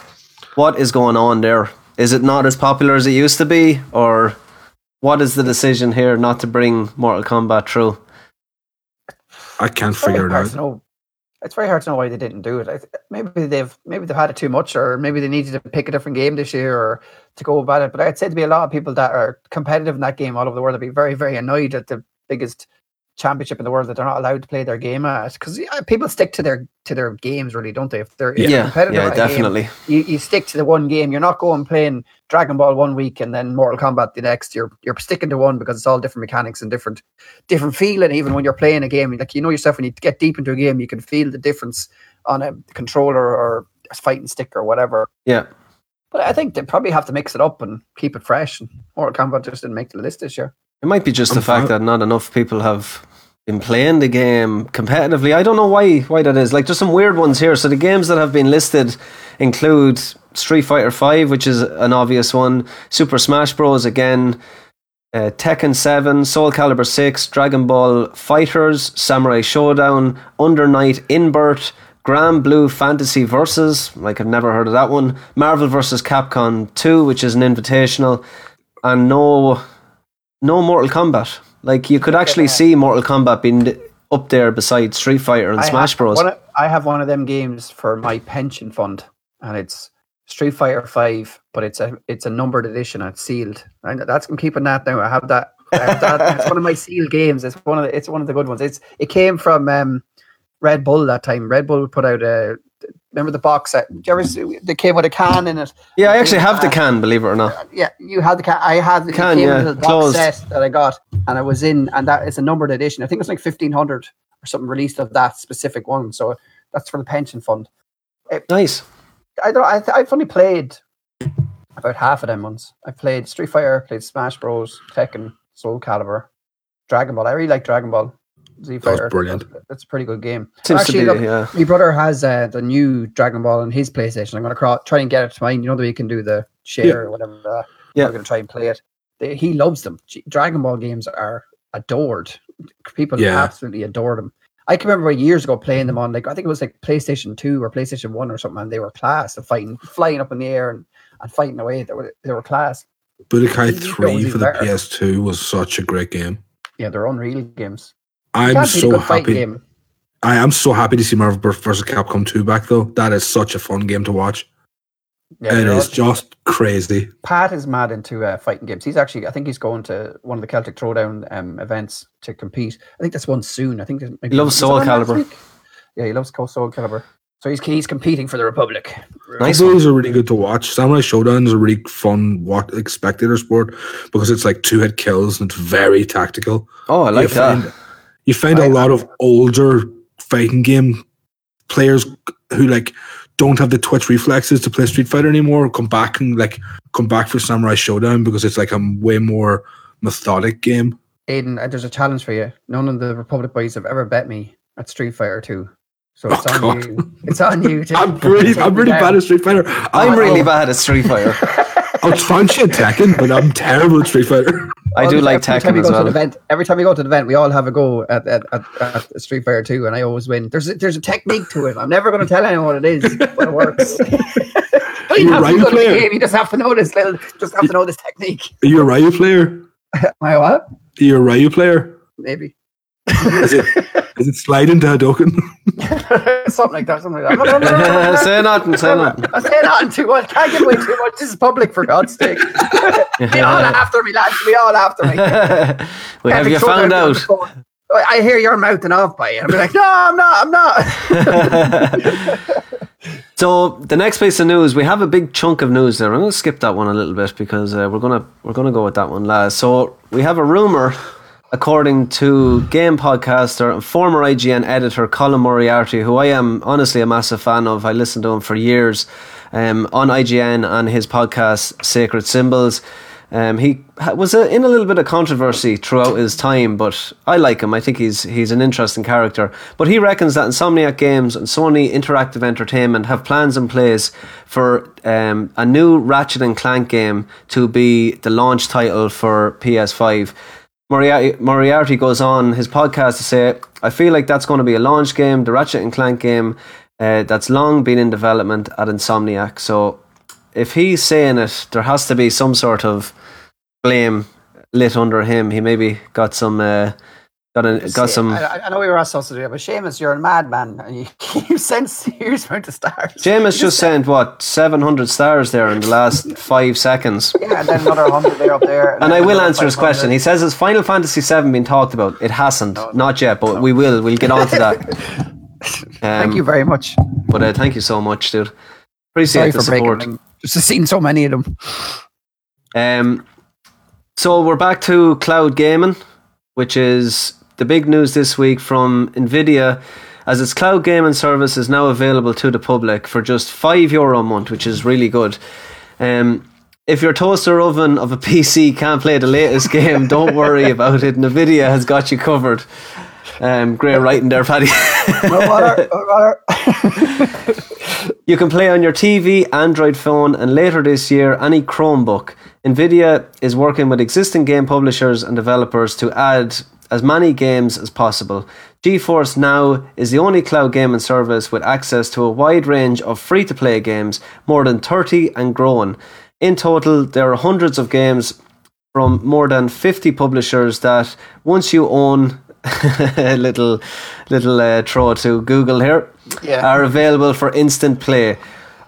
What is going on there? Is it not as popular as it used to be, or what is the decision here not to bring Mortal Kombat through?
I can't figure it out.
to know. It's very hard to know why they didn't do it. Maybe they've maybe they've had it too much, or maybe they needed to pick a different game this year, or to go about it. But I'd say to be a lot of people that are competitive in that game all over the world, would be very very annoyed at the biggest championship in the world that they're not allowed to play their game at because people stick to their to their games really don't they if they're if
Yeah,
competitive
yeah,
a game,
definitely.
you, you stick to the one game. You're not going playing Dragon Ball one week and then Mortal Kombat the next. You're you're sticking to one because it's all different mechanics and different different feeling. Even when you're playing a game, like you know yourself when you get deep into a game, you can feel the difference on a controller or a fighting stick or whatever.
Yeah.
But I think they probably have to mix it up and keep it fresh. And Mortal Kombat just didn't make the list this year.
It might be just
I'm
the fact that not enough people have been playing the game competitively. I don't know why why that is. Like there's some weird ones here. So the games that have been listed include Street Fighter Five, which is an obvious one, Super Smash Bros. again, uh, Tekken Seven, Soul Calibur Six, Dragon Ball Fighters, Samurai Showdown, Under Night In-Birth. Grand Blue Fantasy Versus, like I've never heard of that one. Marvel vs. Capcom 2, which is an invitational, and no no Mortal Kombat. Like you could actually see Mortal Kombat being up there beside Street Fighter and
I
Smash
have
Bros.
Of, I have one of them games for my pension fund, and it's Street Fighter Five, but it's a it's a numbered edition. and It's sealed. And that's I'm keeping that now. I have that. I have that. it's one of my sealed games. It's one of the, it's one of the good ones. It's it came from um, Red Bull that time. Red Bull put out a. Remember the box set? Did you ever see? They came with a can in it.
yeah, I actually have the
Uh,
can, believe it or not.
Yeah, you had the can. I had the
Can, yeah,
a box
closed.
set that I got, and I was in, and that is a numbered edition. I think it was like fifteen hundred or something released of that specific one. So that's for the pension fund.
Nice.
I don't. I, I've only played about half of them ones. I played Street Fighter, played Smash Bros, Tekken, Soul Calibur, Dragon Ball. I really like Dragon Ball. Z Fighter.
brilliant.
That's a pretty good game.
Seems
Actually,
to be,
look,
yeah.
my brother has uh, the new Dragon Ball on his PlayStation. I'm going to try and get it to mine. You know the way you can do the share
Yeah.
or whatever. Uh,
Yeah.
I'm going to try and play it. They, he loves them. G- Dragon Ball games are adored. People
Yeah.
absolutely adore them. I can remember years ago playing them on like I think it was like PlayStation Two or PlayStation One or something, and they were class of fighting, flying up in the air and, and fighting away. They were they were class.
Budokai 3 for the
better.
PS2 was such a great game.
Yeah, they're unreal games.
I'm
Can't beat a
so happy.
game.
I am so happy to see Marvel vs. Capcom 2 back though. That is such a fun game to watch.
Yeah,
it
they're
is
all-
just crazy.
Pat is mad into uh, fighting games. He's actually, I think he's going to one of the Celtic Throwdown um, events to compete. I think that's one soon. I think there's maybe
He loves Soul
on
Calibur.
Yeah, he loves Co- Soul Calibur. So he's he's competing for the Republic.
Nice
Those are really good to watch. Samurai Showdown is a really fun what like spectator sport because it's like two hit kills and it's very tactical.
Oh, I like
you
that.
Find, you find
I-
a lot of older fighting game players who like don't have the twitch reflexes to play Street Fighter anymore come back and like come back for Samurai Showdown because it's like a way more methodic game.
Aiden, uh, there's a challenge for you. None of the Republic boys have ever bet me at Street Fighter 2. So it's
Oh,
on
God.
you. It's on you. To,
I'm really, I'm
take
really
me
bad at Street Fighter.
I'm
I'll-
really
I'll,
bad at Street Fighter.
I'll trounce you at Tekken, but I'm terrible at Street Fighter.
I do
the-
like
every time we
Tekken
go
as
to an
well.
event, every time we go to an event, we all have a go at, at, at, at Street Fighter 2, and I always win. There's a, there's a technique to it. I'm never going to tell anyone what it is, but it works. But you
You're
have
right,
to go to the
player.
game. You just have to know this little. Just have to know this technique.
Are you a Ryu player?
Am I what?
Are you a Ryu player?
Maybe
Is it is it slide into Hadoken?
something like that. Something like that.
say nothing, say nothing.
I'm saying nothing too much. Can't give away too much. This is public, for God's sake. be all after me, lads. Be all after me.
we have
Can't
you found
out on the
out.
phone. I hear you're mouthing off by it. I'm like, no, I'm not. I'm not.
So the next piece of news, we have a big chunk of news there. I'm going to skip that one a little bit because uh, we're gonna we're gonna go with that one last. So we have a rumor, according to game podcaster and former IGN editor Colin Moriarty, who I am honestly a massive fan of. I listened to him for years um, on IGN and his podcast Sacred Symbols. Um, he was a, in a little bit of controversy throughout his time, but I like him. I think he's he's an interesting character. But he reckons that Insomniac Games and Sony Interactive Entertainment have plans in place for um, a new Ratchet and Clank game to be the launch title for PS5. Moriarty, Moriarty goes on his podcast to say, "I feel like that's going to be a launch game, the Ratchet and Clank game uh, that's long been in development at Insomniac." So if he's saying it, there has to be some sort of blame lit under him. He maybe got some, uh, got a, got some.
I, I know we were asked us to do it, but Seamus, you're a madman. And you, you sent serious amount of stars.
James just sent what seven hundred stars there in the last five seconds.
Yeah, and then another hundred there up there.
And I will answer his question. He says, "Has Final Fantasy VII been talked about?" It hasn't, not yet, but we will. We'll get on to that.
Thank
Um,
you very much.
But uh, thank you so much, dude. Appreciate
Sorry
the
for
support.
Just seen so many of them.
Um, so we're back to cloud gaming, which is the big news this week from Nvidia, as its cloud gaming service is now available to the public for just five euro a month, which is really good. Um, if your toaster oven of a PC can't play the latest game, don't worry about it. Nvidia has got you covered. Um, great writing there, Paddy.
No matter, no matter.
You can play on your TV, Android phone, and later this year, any Chromebook. Nvidia is working with existing game publishers and developers to add as many games as possible. GeForce Now is the only cloud gaming service with access to a wide range of free to play games, more than 30 and growing. In total, there are hundreds of games from more than 50 publishers that once you own a little little uh, throw to Google here
Yeah.
are available for instant play.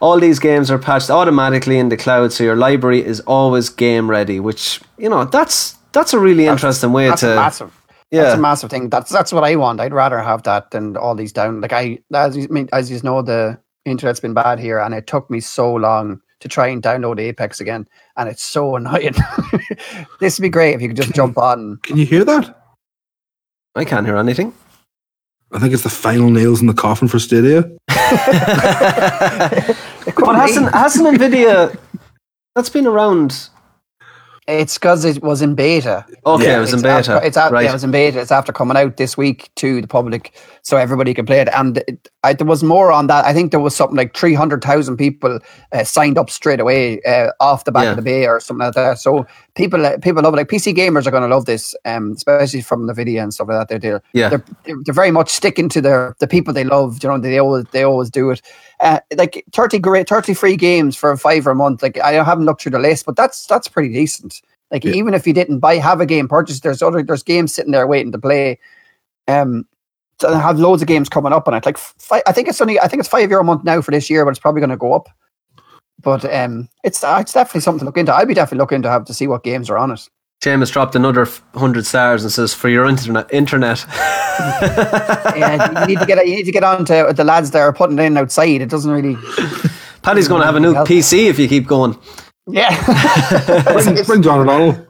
All these games are patched automatically in the cloud, so your library is always game ready. Which you know that's that's a really interesting way
That's
to
massive.
Yeah
That's a massive thing. That's that's what I want. I'd rather have that than all these down. Like I, as you I mean, as you know, the internet's been bad here, and it took me so long to try and download Apex again, and it's so annoying. this would be great if you could just jump on.
Can you hear that?
I can't hear anything.
I think it's the final nails in the coffin for Stadia.
But hasn't hasn't Nvidia? That's been around.
It's because it was in beta.
Okay,
Yeah,
it was in beta.
After, it's out,
right.
yeah, it was in beta. It's after coming out this week to the public, so everybody can play it. And it, I, there was more on that. I think there was something like three hundred thousand people uh, signed up straight away uh, off the back
Yeah.
of the bay or something like that. So people, uh, people love it. Like PC gamers are going to love this, um, especially from Nvidia and stuff like that. They're, they're
yeah,
they're, they're, they're very much sticking to their the people they love. You know, they always they always do it. Uh, like thirty great, thirty free games for a five or a month. Like I haven't looked through the list, but that's that's pretty decent. Like
Yeah.
even if you didn't buy have a game purchased, there's other there's games sitting there waiting to play. Um, so I have loads of games coming up on it. Like fi- I think it's only I think it's five euro a month now for this year, but it's probably going to go up. But um, it's uh, it's definitely something to look into. I'd be definitely looking to have to see what games are on it.
James dropped another hundred stars and says for your internet. Internet.
yeah, you need to get you need to get on to the lads that are putting it in outside. It doesn't really.
Paddy's going to have a new
Help.
PC if you keep going.
Yeah,
Bring, bring John O'Donnell.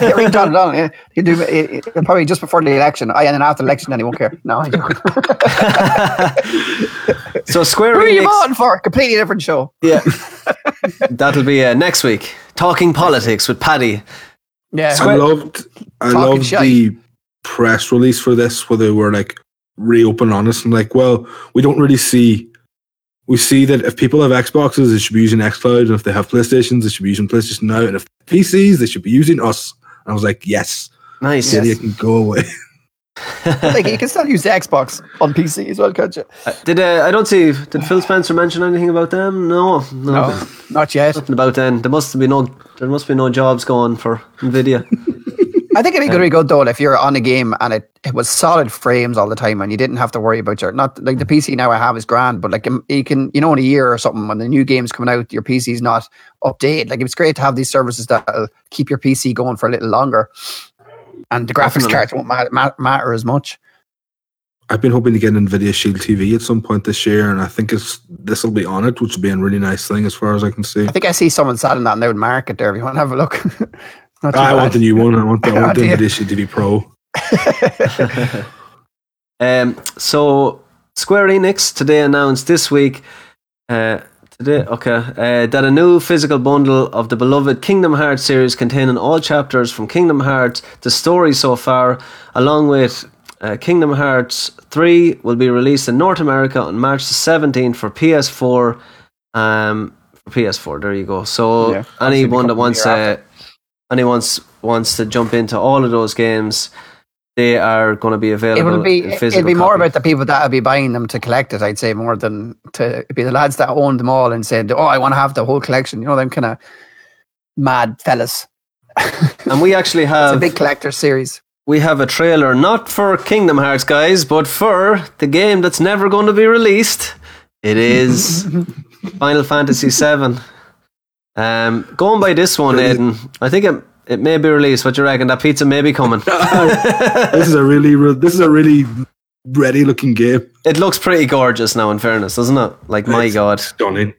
Yeah, ring John O'Donnell. Yeah. He'll do it, it- probably just before the election. I and then after the election, then he won't care. No, I don't.
So Square
Who are you
Enix.
voting for? Completely different show.
Yeah, that'll be uh, next week. Talking politics with Paddy.
Yeah,
I loved I loved
shite.
the press release for this where they were like reopen honest and like, well, we don't really see we see that if people have Xboxes, they should be using xCloud, and if they have PlayStations, they should be using PlayStation Now, and if PCs, they should be using us. And I was like, yes,
Nice.
Stadia can go away.
like you can still use the Xbox on PC as well, can't you?
Uh, Did uh, I don't see? Did Phil Spencer mention anything about them? No, no,
No, not yet.
nothing about them. There must be no. There must be no jobs going for Nvidia.
I think it'd be really good though if you're on a game and it, it was solid frames all the time and you didn't have to worry about your not like the PC now I have is grand, but like um, you can you know in a year or something when the new game's coming out, your PC's not updated. Like it's great to have these services that'll keep your PC going for a little longer, and the graphics
Definitely.
cards won't matter, ma- matter as much.
I've been hoping to get an Nvidia Shield TV at some point this year, and I think it's this will be on it, which will be a really nice thing as far as I can see.
I think I see someone selling that now in market there. If you want to have a look,
I bad. want the new one. I want the, I want the Nvidia Shield TV Pro.
um, so Square Enix today announced this week. Uh, Today, okay, uh, that a new physical bundle of the beloved Kingdom Hearts series containing all chapters from Kingdom Hearts, the story so far, along with uh, Kingdom Hearts 3 will be released in North America on March the 17th for PS4. Um, for PS4, there you go. So yeah, anyone that wants uh, anyone wants to jump into all of those games, they are going to be available.
It will be. It'll be more about the people that will be buying them to collect it. I'd say more than to be the lads that own them all and said, "Oh, I want to have the whole collection." You know, them kind of mad fellas.
and we actually have
it's a big collector series
we have a trailer not for Kingdom Hearts, guys, but for the game that's never going to be released. It is Final Fantasy VII. Um, going by this one, Aiden, I think it it may be released. What you reckon? That pizza may be coming.
this is a really this is a really ready looking game.
It looks pretty gorgeous now. In fairness, doesn't it? Like my
it's
god,
stunning.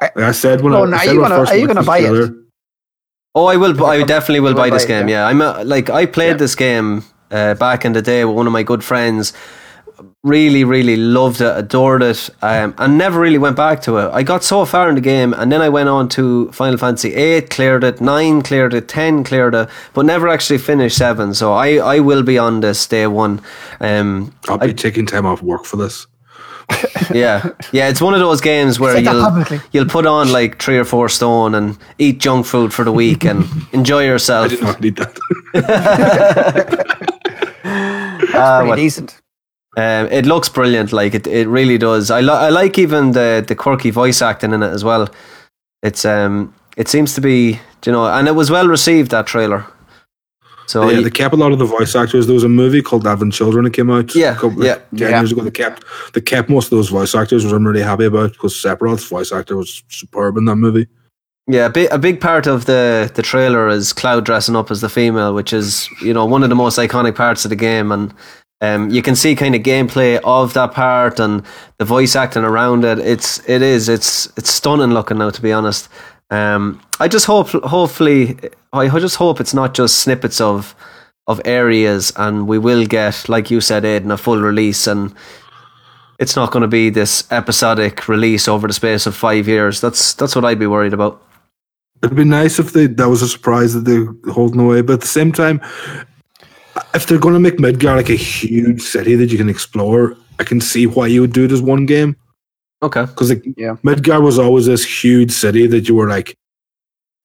Like I said when
oh,
I,
I said are you gonna buy trailer, it?
Oh, I will. I definitely will buy this game. Yeah, I'm a, like I played this game uh, back in the day with one of my good friends. Really, really loved it, adored it, um, and never really went back to it. I got so far in the game, and then I went on to Final Fantasy Eight, cleared it, nine cleared it, ten cleared it, but never actually finished seven. So I, I will be on this day one. Um,
I'll be I, taking time off work for this
yeah, yeah. It's one of those games where you'll you'll put on like three or four stone and eat junk food for the week and enjoy yourself. I
did not need that.
That's uh, pretty decent.
Um, it looks brilliant. Like it, it really does. I, lo- I like even the the quirky voice acting in it as well. It's um, it seems to be, you know, and it was well received that trailer.
So yeah, they kept a lot of the voice actors. There was a movie called Advent Children that came out.
Yeah, couple,
yeah, ten
yeah.
years ago. They kept they kept most of those voice actors, which I'm really happy about because Sephiroth's voice actor was superb in that movie.
Yeah, a big, a big part of the, the trailer is Cloud dressing up as the female, which is you know one of the most iconic parts of the game, and um, you can see kind of gameplay of that part and the voice acting around it. It's it is it's it's stunning looking now, to be honest. Um, I just hope, hopefully, I just hope it's not just snippets of of areas, and we will get, like you said, Aidan, a full release, and it's not going to be this episodic release over the space of five years. That's that's what I'd be worried about.
It'd be nice if they that was a surprise that they're holding away, but at the same time, if they're going to make Midgar like a huge city that you can explore, I can see why you would do it as one game.
Okay.
Because like, yeah. Midgar was always this huge city that you were like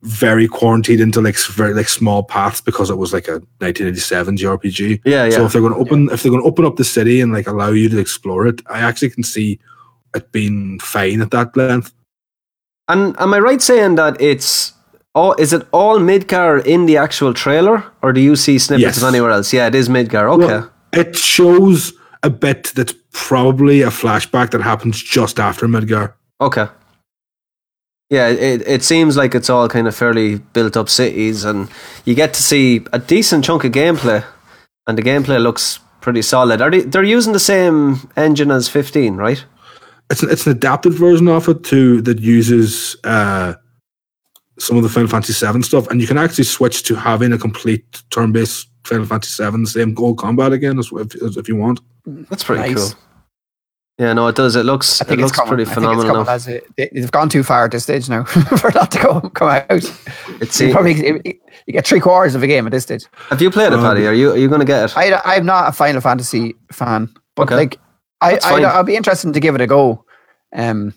very quarantined into like very like small paths because it was like a 1987 JRPG.
Yeah, yeah.
So if they're going to open yeah. if they're going to open up the city and like allow you to explore it, I actually can see it being fine at that length.
And am I right saying that it's all is it all Midgar in the actual trailer, or do you see snippets yes. of anywhere else? Yeah, it is Midgar. Okay. Well,
it shows a bit that's probably a flashback that happens just after Midgar.
Okay. Yeah, it it seems like it's all kind of fairly built up cities, and you get to see a decent chunk of gameplay, and the gameplay looks pretty solid. Are they? They're using the same engine as fifteen, right?
It's an, it's an adapted version of it too that uses uh, some of the Final Fantasy VII stuff, and you can actually switch to having a complete turn-based Final Fantasy VII, same goal combat again, as, if, if you want.
That's pretty nice. cool. Yeah, no, it does. It looks. I think it looks coming. pretty phenomenal.
I think it, they've gone too far at this stage now for that to go come out. It's you probably you get three quarters of a game at this stage.
Have you played it, Paddy? Are you are you going to get it?
I I'm not a Final Fantasy fan, but okay. like I I I'll be interested to give it a go. Um,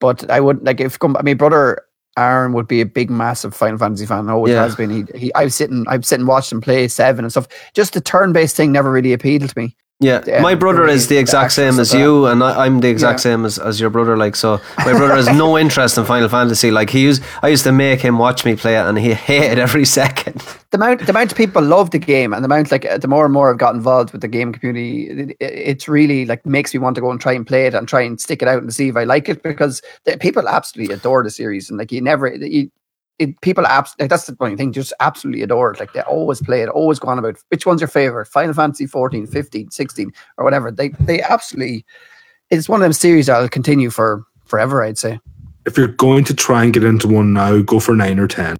but I would like if come. I mean, brother Aaron would be a big, massive Final Fantasy fan. Always yeah. has been. He, he, I was sitting, I've sitting, watched him play seven and stuff. Just the turn-based thing never really appealed to me.
Yeah, my brother is the exact same as you, and I, am the exact yeah. same as, as your brother. Like, so my brother has no interest in Final Fantasy. Like, he used, I used to make him watch me play it, and he hated every second.
The amount, the amount of people love the game, and the amount, like, the more and more I've got involved with the game community, it, it's really like makes me want to go and try and play it and try and stick it out and see if I like it because the, people absolutely adore the series, and like, you never, you, it, people abs- like, that's the funny thing, just absolutely adore it. Like they always play it, always go on about which one's your favorite, Final Fantasy 14, 15, 16, or whatever. They they absolutely it's one of them series that'll continue for forever, I'd say.
If you're going to try and get into one now, go for nine or ten.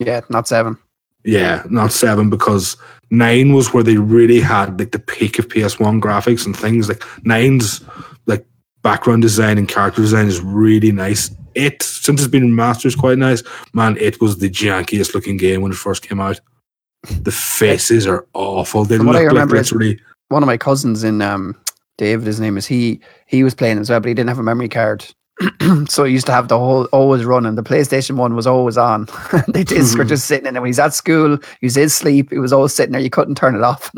Yeah, not seven.
Yeah, not seven because nine was where they really had like the peak of PS1 graphics and things. Like nine's like background design and character design is really nice. It since it's been remastered quite nice. Man, it was the jankiest looking game when it first came out. The faces are awful. They look like literally
One of my cousins in um David, his name is he he was playing as well, but he didn't have a memory card. so he used to have the whole always running. The PlayStation one was always on. they just were just sitting in it. When he's at school, he was in sleep, he was always sitting there. You couldn't turn it off.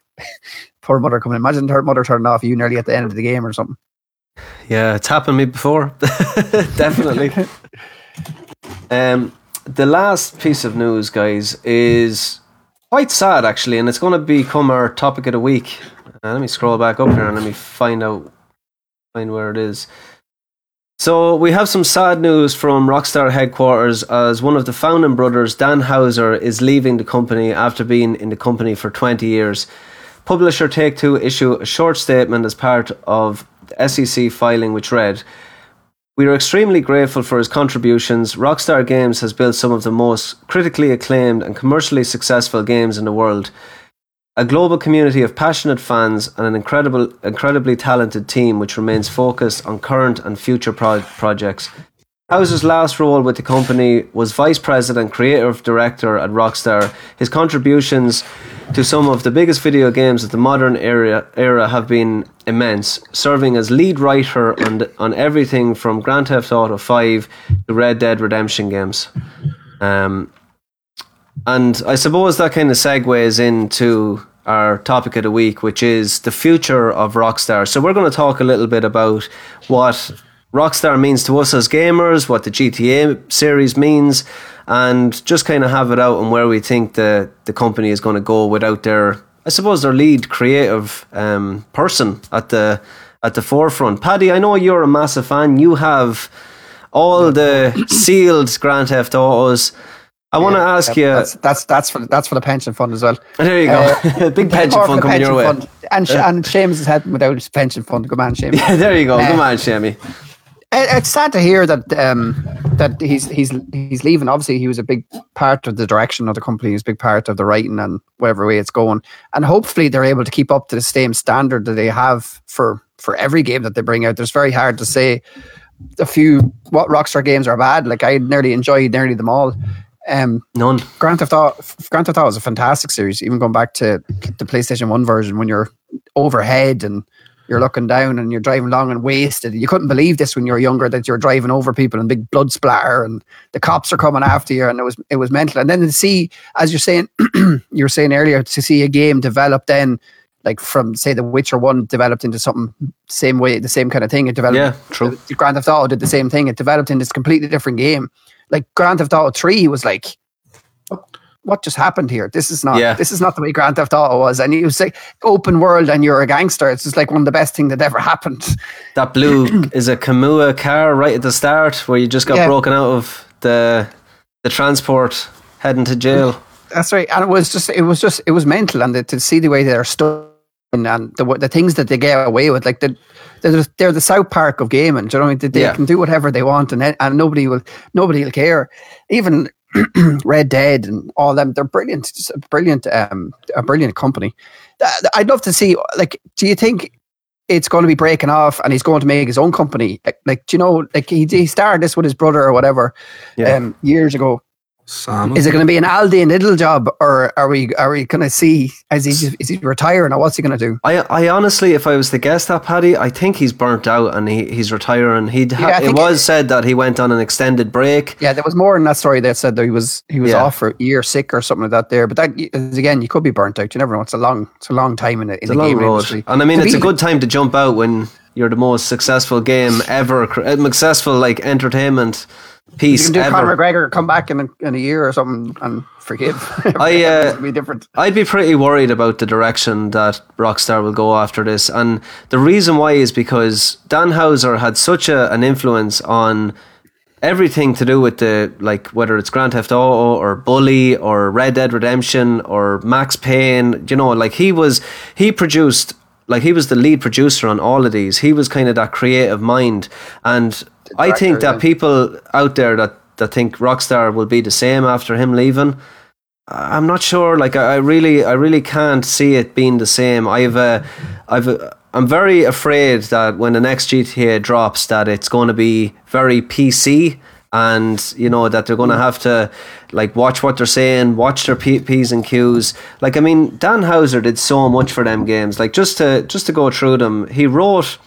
Poor mother coming. Imagine her mother turning off you nearly at the end of the game or something.
Yeah, it's happened to me before. Definitely. um, the last piece of news, guys, is quite sad actually, and it's going to become our topic of the week. Uh, let me scroll back up here and let me find out find where it is. So we have some sad news from Rockstar headquarters as one of the founding brothers, Dan Houser, is leaving the company after being in the company for 20 years. Publisher Take Two issue a short statement as part of SEC filing, which read. We are extremely grateful for his contributions. Rockstar Games has built some of the most critically acclaimed and commercially successful games in the world. A global community of passionate fans and an incredible, incredibly talented team which remains focused on current and future pro- projects. Houser's last role with the company was Vice President, Creative Director at Rockstar. His contributions to some of the biggest video games of the modern era, era have been immense, serving as lead writer on, on everything from Grand Theft Auto 5 to Red Dead Redemption games. Um, and I suppose that kind of segues into our topic of the week, which is the future of Rockstar. So we're going to talk a little bit about what Rockstar means to us as gamers, what the GTA series means, and just kind of have it out on where we think the, the company is going to go without their, I suppose, their lead creative um, person at the at the forefront. Paddy, I know you're a massive fan. You have all the sealed Grand Theft Autos. I want to ask
Yep,
you.
That's that's that's for that's for the pension fund as well.
There you go. Big pension fund coming your way.
fund. And and Seamus is heading without his pension fund. Good man, Seamus.
Yeah, there you go.
Uh,
Come on, Shammy.
It- it's sad to hear that um, that he's he's he's leaving. Obviously, he was a big part of the direction of the company. He was a big part of the writing and whatever way it's going. And hopefully, they're able to keep up to the same standard that they have for for every game that they bring out. It's very hard to say a few what Rockstar games are bad. Like I nearly enjoyed nearly them all. Um,
None.
Grand Theft Auto, Grand Theft Auto is a fantastic series. Even going back to the PlayStation One version, when you're overhead and you're looking down and you're driving along and wasted, you couldn't believe this when you were younger that you're driving over people and big blood splatter and the cops are coming after you, and it was it was mental. And then to see, as you're saying, you were saying earlier, to see a game develop then. Like from say The Witcher One developed into something same way, the same kind of thing. It developed.
Yeah, true.
Grand Theft Auto did the same thing. It developed into this completely different game. Like Grand Theft Auto Three was like, what just happened here? This is not
Yeah.
this is not the way Grand Theft Auto was. And you say open world and you're a gangster. It's just like one of the best things that ever happened.
That blue is a Kuruma car right at the start where you just got
Yeah.
broken out of the the transport heading to jail.
That's right. And it was just it was just it was mental and the, to see the way they're stuck and, and the the things that they get away with, like the they're, they're the South Park of gaming. Do you know what I mean? They, they
Yeah.
can do whatever they want and and nobody will nobody will care. Even Red Dead and all them, they're brilliant. Just a brilliant, um, a brilliant company. I'd love to see. Like, do you think it's going to be breaking off and he's going to make his own company? Like, like do you know? Like he, he started this with his brother or whatever,
Yeah.
um, years ago.
Sam.
Is it going to be an Aldi and Lidl job, or are we are we going to see is he just, is he retiring or what's he going to do?
I, I honestly, if I was to guess that, Paddy, I think he's burnt out and he, he's retiring. He'd ha-
Yeah,
it
think-
was said that he went on an extended break.
Yeah, there was more in that story that said that he was he was
Yeah.
off for a year sick or something like that. There, but that again, you could be burnt out. You never know. It's a long it's a long time in the, in
It's
the
a long
gaming
road.
industry.
And I mean,
To
it's a good time to jump out when you're the most successful game ever, uh, successful like entertainment
You
piece
can do
ever.
Conor McGregor come back in a, in a year or something and forgive.
I uh,
be different.
I'd be pretty worried about the direction that Rockstar will go after this. And the reason why is because Dan Houser had such a, an influence on everything to do with the like whether it's Grand Theft Auto or Bully or Red Dead Redemption or Max Payne. You know, like he was he produced like he was the lead producer on all of these. He was kind of that creative mind, and I think that
yeah.
people out there that that think Rockstar will be the same after him leaving. I'm not sure. Like I I really, I really can't see it being the same. I've, uh, I've, uh, I'm very afraid that when the next GTA drops, that it's going to be very PC, and you know that they're going to have to like watch what they're saying, watch their P- p's and q's. Like I mean, Dan Houser did so much for them games. Like just to just to go through them, he wrote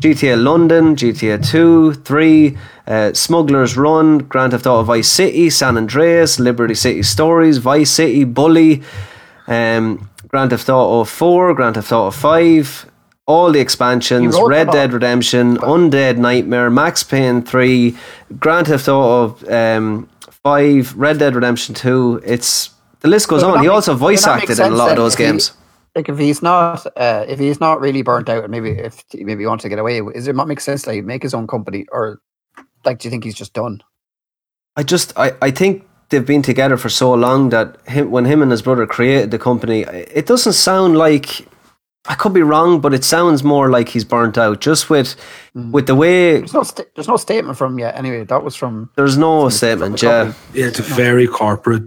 GTA London, GTA 2, 3, uh, Smuggler's Run, Grand Theft Auto Vice City, San Andreas, Liberty City Stories, Vice City, Bully, um, Grand Theft Auto 4, Grand Theft Auto 5, all the expansions, Red. Dead Redemption, Undead Nightmare, Max Payne 3, Grand Theft Auto um, 5, Red Dead Redemption 2. It's the list goes on. He
makes-
also voice
but that makes
acted in a lot of those
if he-
games.
Like if he's not, uh, if he's not really burnt out, and maybe if he maybe wants to get away, is it not make sense that he make his own company, or like do you think he's just done?
I just I, I think they've been together for so long that him when him and his brother created the company, it doesn't sound like I could be wrong, but it sounds more like he's burnt out. Just with mm. with the way
There's no, sta- there's no statement from him yet. Anyway, that was from
there's no
from
statement.
the
Yeah.
Yeah, it's a very corporate.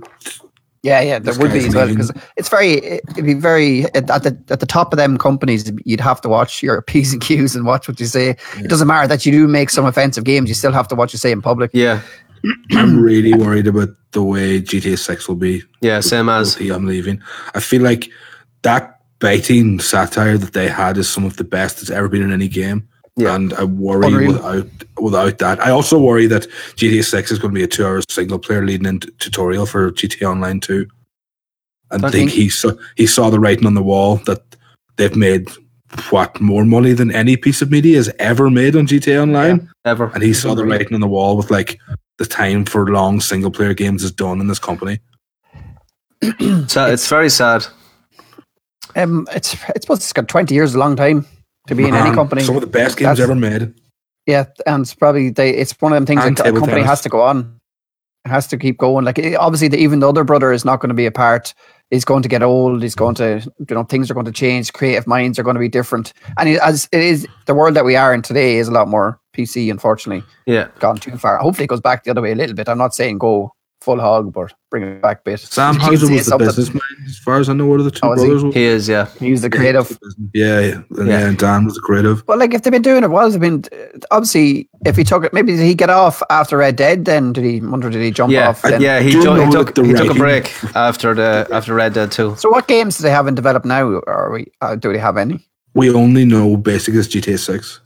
Yeah, yeah, there would be as well because it's very, it'd be very at the at the top of them companies. You'd have to watch your p's and q's and watch what you say. It doesn't matter that you do make some offensive games. You still have to watch what you say in public.
yeah,
I'm really worried about the way GTA 6 will be.
yeah. Same as
with I'm leaving. I feel like that biting satire that they had is some of the best that's ever been in any game.
Yeah.
And I worry
Unreal.
without without that. I also worry that GTA 6 is going to be a two hour single player leading into tutorial for GTA Online 2. And I think
think-
he saw he saw the writing on the wall that they've made what more money than any piece of media has ever made on GTA Online.
ever.
And he saw the writing on the wall with like the time for long single player games is done in this company.
So it's very sad.
Um, it's it's supposed it's got twenty years, a long time to be in any
Man,
company.
Some of the best games
That's-
ever made.
Yeah, and it's probably they. It's one of them things
And
that a company
tennis.
has to go on. It has to keep going. Like it- obviously, the, even the other brother is not going to be a part. He's going to get old. He's going to, you know, things are going to change. Creative minds are going to be different. And it, as it is, the world that we are in today is a lot more PC. Unfortunately,
Yeah,
gone too far. Hopefully, it goes back the other way a little bit. I'm not saying go full hog, but bring it back a bit.
Sam
You can
Houser
say
was the businessman, as far as I know. What are the two
Oh, is he?
brothers?
he is. Yeah,
Use the creative.
Yeah, yeah, and,
Yeah.
yeah, and Dan was the creative.
Well, like if they've been doing it, well, they've been obviously. If he took it, maybe did he get off after Red Dead? Then did he? Wonder did he jump
yeah,
off? Then?
yeah. He,
Do
ju- he took he took a break after the after Red Dead too.
So what games do they have in develop now? Or are we? Uh, do they have any?
We only know basically it's GTA Six.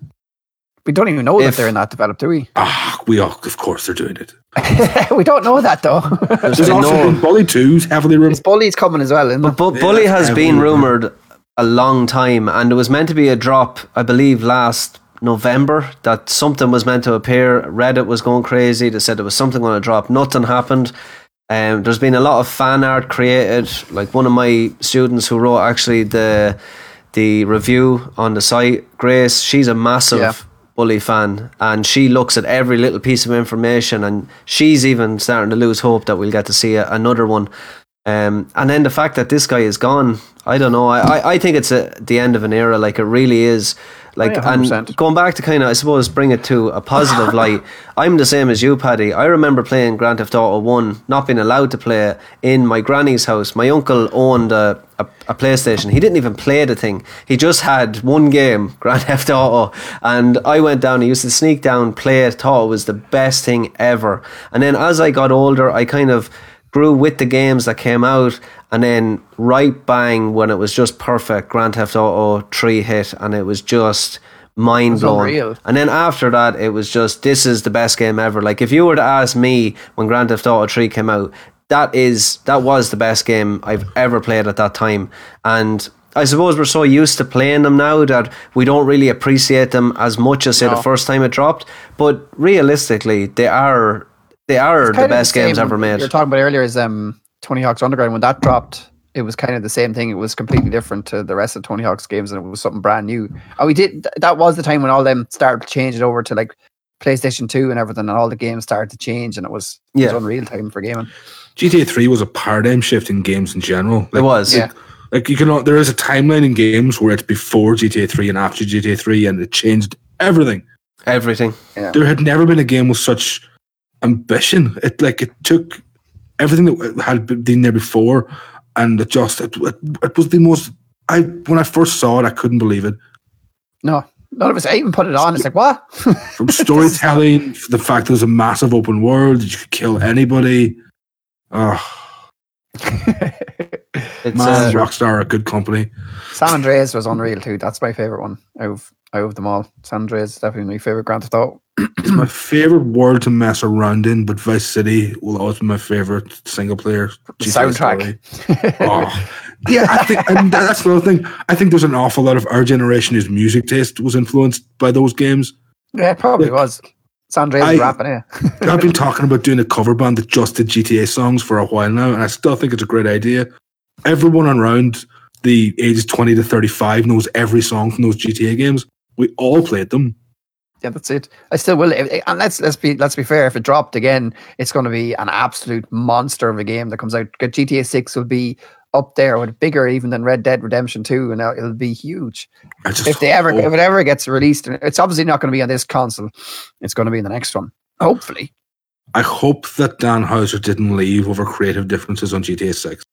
We don't even know
If-
that they're in that developed, do we?
Ah, we all, of course they're doing it.
we don't know that though.
There's
There's also
no-
been Bully Two's heavily rumored.
bully's coming as well, isn't
But
it?
Bu-
Yeah,
Bully has been rumored a long time, and it was meant to be a drop, I believe, last November. That something was meant to appear. Reddit was going crazy. They said there was something going to drop. Nothing happened. Um, there's been a lot of fan art created. Like one of my students who wrote actually the the review on the site, Grace. She's a massive
Yeah.
Bully fan, and she looks at every little piece of information, and she's even starting to lose hope that we'll get to see a, another one. Um, and then the fact that this guy is gone, I don't know. I, I, I think it's a, the end of an era. Like it really is. Like oh,
yeah,
and going back to kind of, I suppose, bring it to a positive light. I'm the same as you, Paddy. I remember playing Grand Theft Auto One, not being allowed to play it in my granny's house. My uncle owned a, a, a PlayStation. He didn't even play the thing. He just had one game, Grand Theft Auto, and I went down. He used to sneak down, play it, thought it was the best thing ever. And then as I got older, I kind of grew with the games that came out and then right bang when it was just perfect Grand Theft Auto 3 hit and it was just mind blowing. and then after that it was just this is the best game ever. Like if you were to ask me when Grand Theft Auto 3 came out that is that was the best game I've ever played at that time. And I suppose we're so used to playing them now that we don't really appreciate them as much as say the first time it dropped. But realistically they are they are the best games ever made.
You're talking about earlier is um Tony Hawk's Underground when that dropped. It was kind of the same thing. It was completely different to the rest of Tony Hawk's games, and it was something brand new. And we did th- that was the time when all them started changing over to like PlayStation Two and everything, and all the games started to change, and it was it
Yeah.
was unreal time for gaming.
GTA 3 was a paradigm shift in games in general.
it was.
Yeah.
Like you can, there is a timeline in games where it's before GTA 3 and after GTA 3, and it changed everything.
Everything.
There had never been a game with such ambition. It like it took everything that had been there before, and it just it, it, it was the most. I when I first saw it, I couldn't believe it.
No, none of us. I even put it on. It's like what?
From storytelling, the fact there was a massive open world, that you could kill anybody. Oh,
It's
man,
uh,
Rockstar are a good company.
San Andreas was unreal too. That's my favorite one out of out of them all. San Andreas is definitely my favorite Grand Theft Auto.
It's my favorite world to mess around in, but Vice City will always be my favorite single player
soundtrack.
Oh. Yeah, I think and that's the other thing. I think there's an awful lot of our generation whose music taste was influenced by those games.
Yeah, it probably
Yeah.
was. San Andreas
I-
is rapping, yeah.
I've been talking about doing a cover band that just did GTA songs for a while now, and I still think it's a great idea. Everyone around the ages 20 to 35 knows every song from those GTA games. We all played them.
Yeah, that's it. I still will. Eh, and let's let's be let's be fair. If it dropped again, it's going to be an absolute monster of a game that comes out. GTA Six will be up there with bigger even than Red Dead Redemption Two, and it'll be huge. If they ever
hope-
if it ever gets released, it's obviously not going to be on this console. It's going to be in the next one. Hopefully,
I hope that Dan Houser didn't leave over creative differences on GTA 6.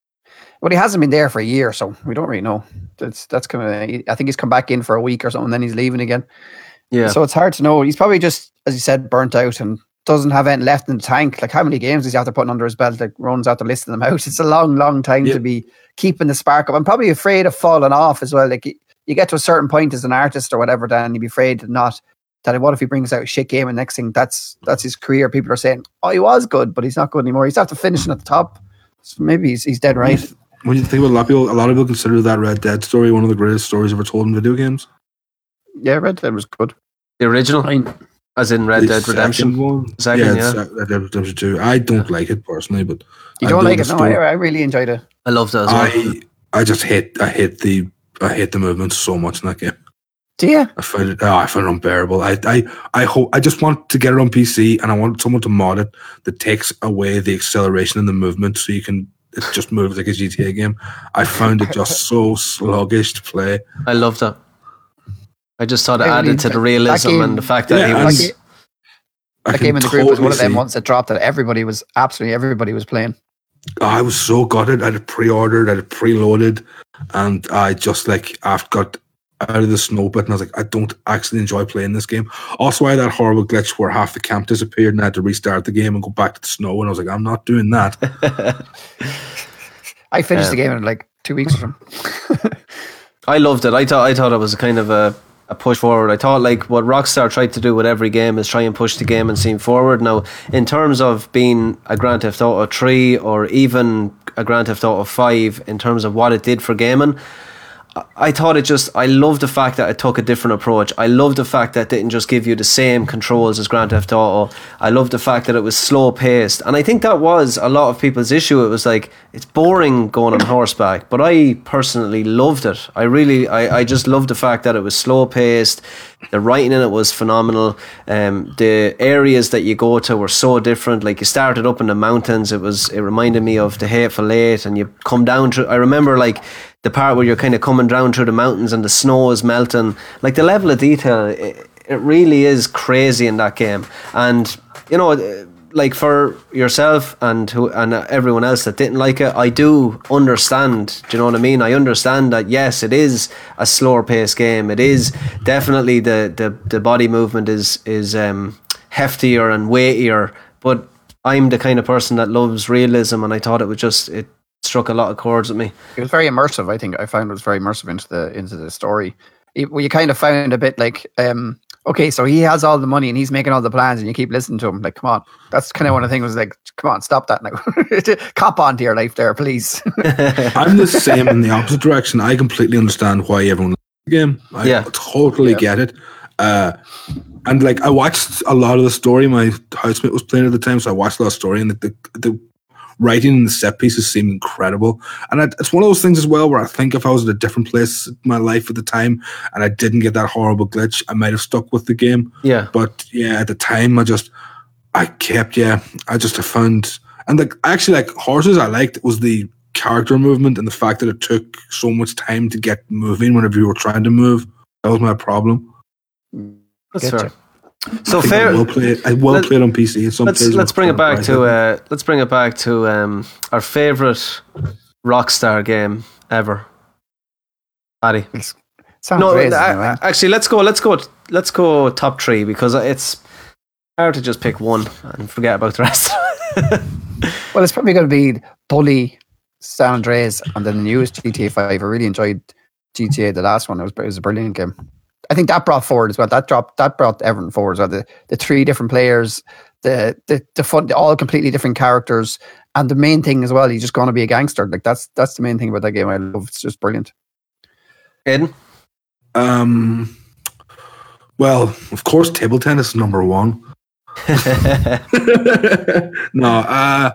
but he hasn't been there for a year, so we don't really know. That's that's kind of. I think he's come back in for a week or something, then he's leaving again.
Yeah.
So it's hard to know. He's probably just, as you said, burnt out and doesn't have anything left in the tank. Like how many games does he have to put under his belt? Like runs out the list of them out. It's a long, long time
Yeah.
to be keeping the spark up. I'm probably afraid of falling off as well. Like you, you get to a certain point as an artist or whatever, Dan, you'd be afraid to not. That what if he brings out a shit game and next thing that's that's his career? People are saying, oh, he was good, but he's not good anymore. He's after finishing at the top. So maybe he's he's dead right.
When you think about a lot of people, a lot of people consider that Red Dead story one of the greatest stories ever told in video games.
Yeah, Red Dead was good.
the original,
I
as in Red
The
Dead Redemption.
second one,
Second,
yeah,
yeah.
Red Dead Redemption Two. I don't like it personally, but
you
I
don't
know
like
the
it? No, I. I really enjoyed it.
I loved it. as well.
I I just hate I hate the I hate the movement so much in that game.
Do you?
I find it oh, I find it unbearable. I I I hope I just want to get it on PC and I want someone to mod it that takes away the acceleration and the movement so you can it just moves like a GTA game. I found it just so sluggish to play.
I love that. I just thought it
really-
added to the realism
game-
and the fact that
Yeah,
he was.
Like,
I
that game in the group was one of them
see-
ones that dropped that everybody was absolutely everybody was playing.
I was so gutted. I had it pre-ordered, I had it preloaded, and I just like I've got out of the snow bit, and I was like, I don't actually enjoy playing this game. Also, I had that horrible glitch where half the camp disappeared, and I had to restart the game and go back to the snow. And I was like, I'm not doing that.
I finished
Um,
the game in like two weeks from.
I loved it. I thought I thought it was a kind of a, a push forward. I thought like what Rockstar tried to do with every game is try and push the game and seem forward. Now, in terms of being a Grand Theft Auto three or even a Grand Theft Auto five, in terms of what it did for gaming. I- thought it just. I love the fact that it took a different approach. I love the fact that it didn't just give you the same controls as Grand Theft Auto. I love the fact that it was slow paced, and I think that was a lot of people's issue. It was like it's boring going on horseback, but I personally loved it. I really, I, I just loved the fact that it was slow paced. The writing in it was phenomenal. Um, the areas that you go to were so different. Like you started up in the mountains. It was. It reminded me of the Hateful Eight, and you come down through. I remember like the part where you're kind of coming down through the mountains and the snow is melting. Like the level of detail, it, it really is crazy in that game. And you know, like for yourself and who and everyone else that didn't like it, I do understand. Do you know what I mean? I understand that yes, it is a slower paced game. It is definitely the the, the body movement is is um, heftier and weightier, but. I'm the kind of person that loves realism, and I thought it was just it struck a lot of chords with me.
It was very immersive. I think I found it was very immersive into the into the story. It, well, you kind of found a bit like, um, okay, so he has all the money and he's making all the plans, and you keep listening to him. Like, come on, that's kind of one of the things. Was like, come on, stop that now. Cop on to your life, there, please.
I'm the same in the opposite direction. I completely understand why everyone likes the game. I
Yeah.
totally
Yeah.
get it. Uh, and like I watched a lot of the story. My housemate was playing at the time, so I watched a lot of story. And the, the, the writing in the set pieces seemed incredible. And it, it's one of those things as well where I think if I was at a different place in my life at the time and I didn't get that horrible glitch, I might have stuck with the game.
Yeah.
But yeah, at the time, I just, I kept, yeah, I just found, and like, actually, like horses, I liked was the character movement and the fact that it took so much time to get moving whenever you were trying to move. That was my problem.
That's
Getcha.
fair. So
I
fair.
I will play it. I will
Let-
play it on PC. Some
let's let's bring it back to uh, let's bring it back to um, our favorite Rockstar game ever. Paddy.
Sounds
No,
crazy.
a-
anyway.
actually, let's go. Let's go. Let's go top three because it's hard to just pick one and forget about the rest.
Well, it's probably going to be Bully, San Andreas, and then the newest GTA 5. I really enjoyed GTA, the last one. It was, it was a brilliant game. I think that brought forward as well. That dropped that brought everything forward as well. The, the three different players, the the the fun, all completely different characters, and the main thing as well. You're just going to be a gangster. Like that's that's the main thing about that game. I love. It's just brilliant.
Aiden.
Um, well, of course, table tennis is number one. no, uh,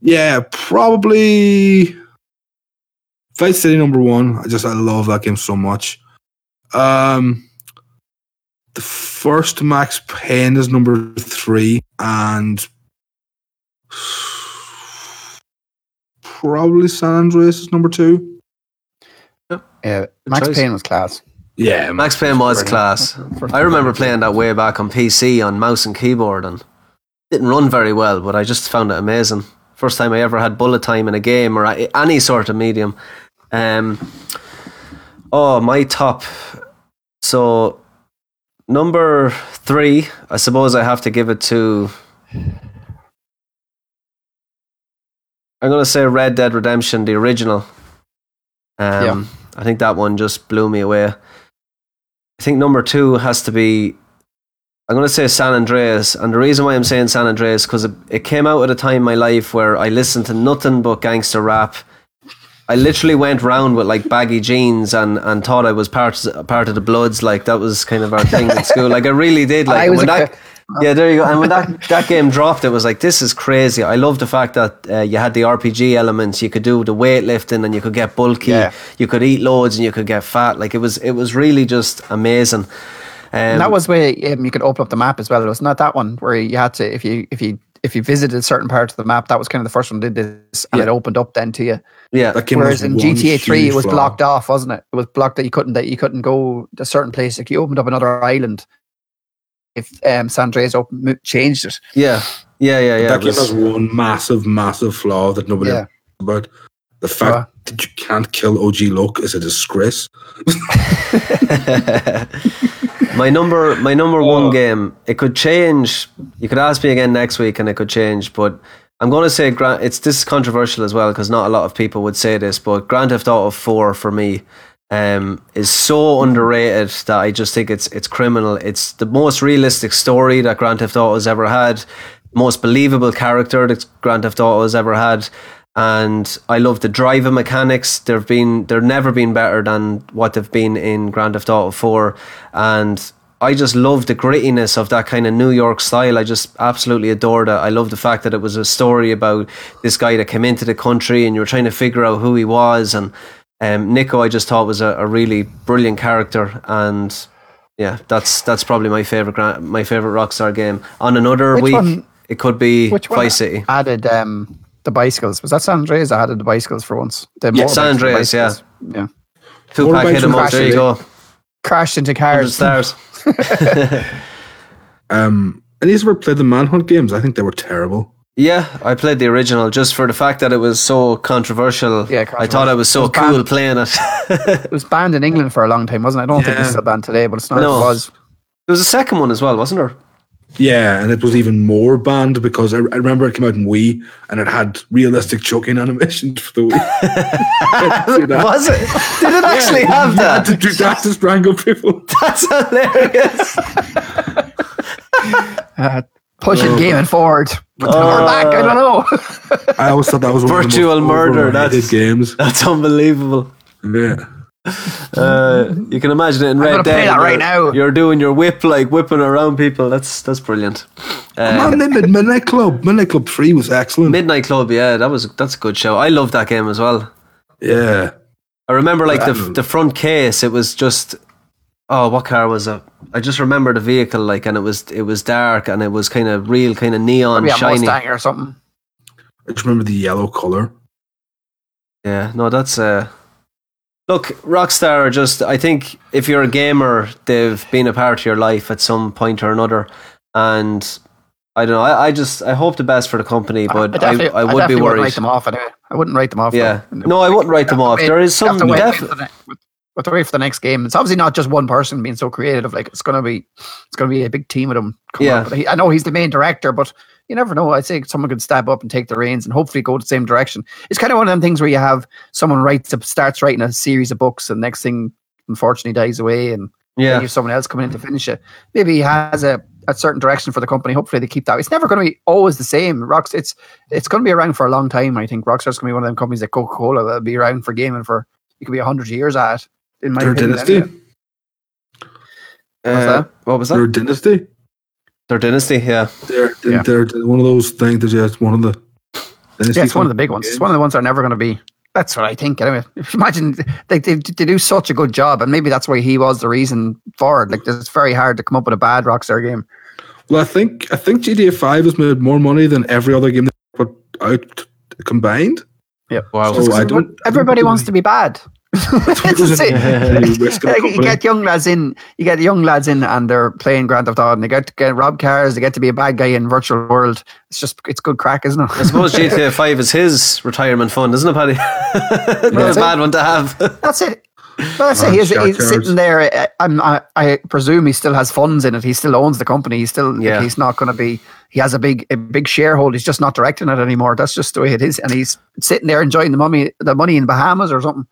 yeah, probably Vice City number one. I just I love that game so much. Um, the first Max Payne is number three, and probably San Andreas is number two.
Yeah, Max
choice.
Payne was class.
Yeah,
Max Payne was
Brilliant.
class. I remember playing that way back on PC on mouse and keyboard and didn't run very well, but I just found it amazing. First time I ever had bullet time in a game or any sort of medium. Um, oh, my top. So, number three, I suppose I have to give it to. I'm going to say Red Dead Redemption, the original. Um, I think that one just blew me away. I think number two has to be. I'm going to say San Andreas, and the reason why I'm saying San Andreas because it, it came out at a time in my life where I listened to nothing but gangster rap. I literally went round with like baggy jeans and, and thought I was part part of the Bloods. Like that was kind of our thing at school. Like I really did. Like when that, yeah, there you go. And when that, that game dropped, it was like this is crazy. I love the fact that uh, you had the RPG elements. You could do the weightlifting, and you could get bulky.
Yeah.
You could eat loads, and you could get fat. Like it was, it was really just amazing. Um,
And that was where um, you could open up the map as well. It was not that one where you had to if you if you if you visited certain parts of the map. That was kind of the first one that did this, and
Yeah.
it opened up then to you.
yeah,
that game
Whereas in GTA Three, it was
flaw.
blocked off, wasn't it? It was blocked that you couldn't that you couldn't go to a certain place. Like you opened up another island. If um, San Andreas open, changed it,
yeah, yeah, yeah, yeah.
that
it
game
was-
has one massive, massive flaw that nobody
Yeah.
about. The fact
Uh.
that you can't kill OG Loc is a disgrace.
my number my number
Oh.
one game it could change. You could ask me again next week and it could change but i'm going to say Grand, it's this is controversial as well because not a lot of people would say this but grand theft auto 4 for me um, is so underrated that i just think it's it's criminal. It's the most realistic story that grand theft auto has ever had most believable character that grand theft auto has ever had and I love the driving mechanics. They've been they're never been better than what they've been in Grand Theft Auto 4 and I just love the grittiness of that kind of New York style. I just absolutely adored it. I love the fact that it was a story about this guy that came into the country and you were trying to figure out who he was and um, Nico I just thought was a, a really brilliant character and yeah, that's that's probably my favorite my favorite Rockstar game. On another
Which
week,
one-
it could be
which one
Vice City.
added um, the bicycles? Was that San Andreas that added the bicycles for once? The
Yeah,
motorbikes
San Andreas, yeah.
yeah.
2Pac
Motorbikes
hit 'em
from
up. There you go.
Crashed into cars.
stars.
Um, and these were played the Manhunt games? I think they were terrible.
Yeah, I played the original just for the fact that it was so controversial.
Yeah,
I thought I was so
It was banned.
cool playing it.
It was banned in England for a long time, wasn't it? I don't think it's still banned today, but it's not.
No.
It was.
there was a second one as well, wasn't there?
Yeah, and it was even more banned because I, I remember it came out in Wii and it had realistic choking animations for the Wii.
Was it? Did it actually have
You had
that?
to do that to strangle people.
That's hilarious.
Uh, pushing
Oh.
gaming forward. But we're back. I don't know.
I always thought that was one
Virtual
of the most
murder, that's-
games.
That's unbelievable.
Yeah.
Uh, you can imagine it in Red
gonna
Dead.
that right
you're-
now.
You're doing your whip like whipping around people. That's that's brilliant. Uh,
Man, Mid- Midnight Club. Midnight Club 3 was excellent.
Midnight Club, yeah, that was that's a good show. I love that game as well.
yeah.
I remember like the the front case. It was just oh, what car was it? I just remember the vehicle like, and it was it was dark and it was kind of real, kind of neon,
Maybe a
shiny.
Mustang or something.
I just remember the yellow color.
Yeah, no, that's uh Look, Rockstar are just I think if you're a gamer, they've been a part of your life at some point or another. And I don't know, I, I just I hope the best for the company, but I,
definitely-
I, would be worried.
write them off anyway. I wouldn't write them off.
Yeah.
though.
No, I wouldn't write them off. There is some def-
wait for the, ne- have to wait for the next game. It's obviously not just one person being so creative. Like it's gonna be, it's gonna be a big team of them. coming
Yeah.
But he, I know he's the main director, but you never know. I think someone could step up and take the reins and hopefully go the same direction. It's kind of one of them things where you have someone writes starts writing a series of books, and next thing, unfortunately, dies away, and
Yeah.
you have someone else coming in to finish it. Maybe he has a, a certain direction for the company. Hopefully they keep that. It's never going to be always the same. Rocks, it's it's going to be around for a long time. I think Rockstar's going to be one of them companies that Coca Cola that'll be around for gaming for it could be a hundred years at. It, In my
Their
opinion,
dynasty.
anyway. What's
Uh,
that?
what was that?
Their dynasty.
Their dynasty, yeah.
They're,
Yeah.
they're, they're one of those things that just one of the.
Yeah, it's one of the big ones. It's one of the ones that are never going to be. That's what I think. Anyway, imagine they, they they do such a good job, and maybe that's why he was the reason for it. Like, it's very hard to come up with a bad Rockstar game.
Well, I think I think GTA Five has made more money than every other game they put out combined.
Wow.
So I don't.
Everybody wants to be bad. That's it.
risk of
Like,
the
you get young lads in, you get young lads in, and they're playing Grand Theft Auto, and they get to get rob cars, they get to be a bad guy in virtual world. It's just, it's good crack, isn't it?
I suppose GTA 5 is his retirement fund, isn't it, Paddy? Not a
That's it.
bad one to have.
That's it. Well, that's it.
Oh,
He's, he's sitting there. I'm, I, I presume he still has funds in it. He still owns the company. He's still.
Yeah.
He's not going to be. He has a big, a big shareholder. He's just not directing it anymore. That's just the way it is. And he's sitting there enjoying the money, the money in Bahamas or something.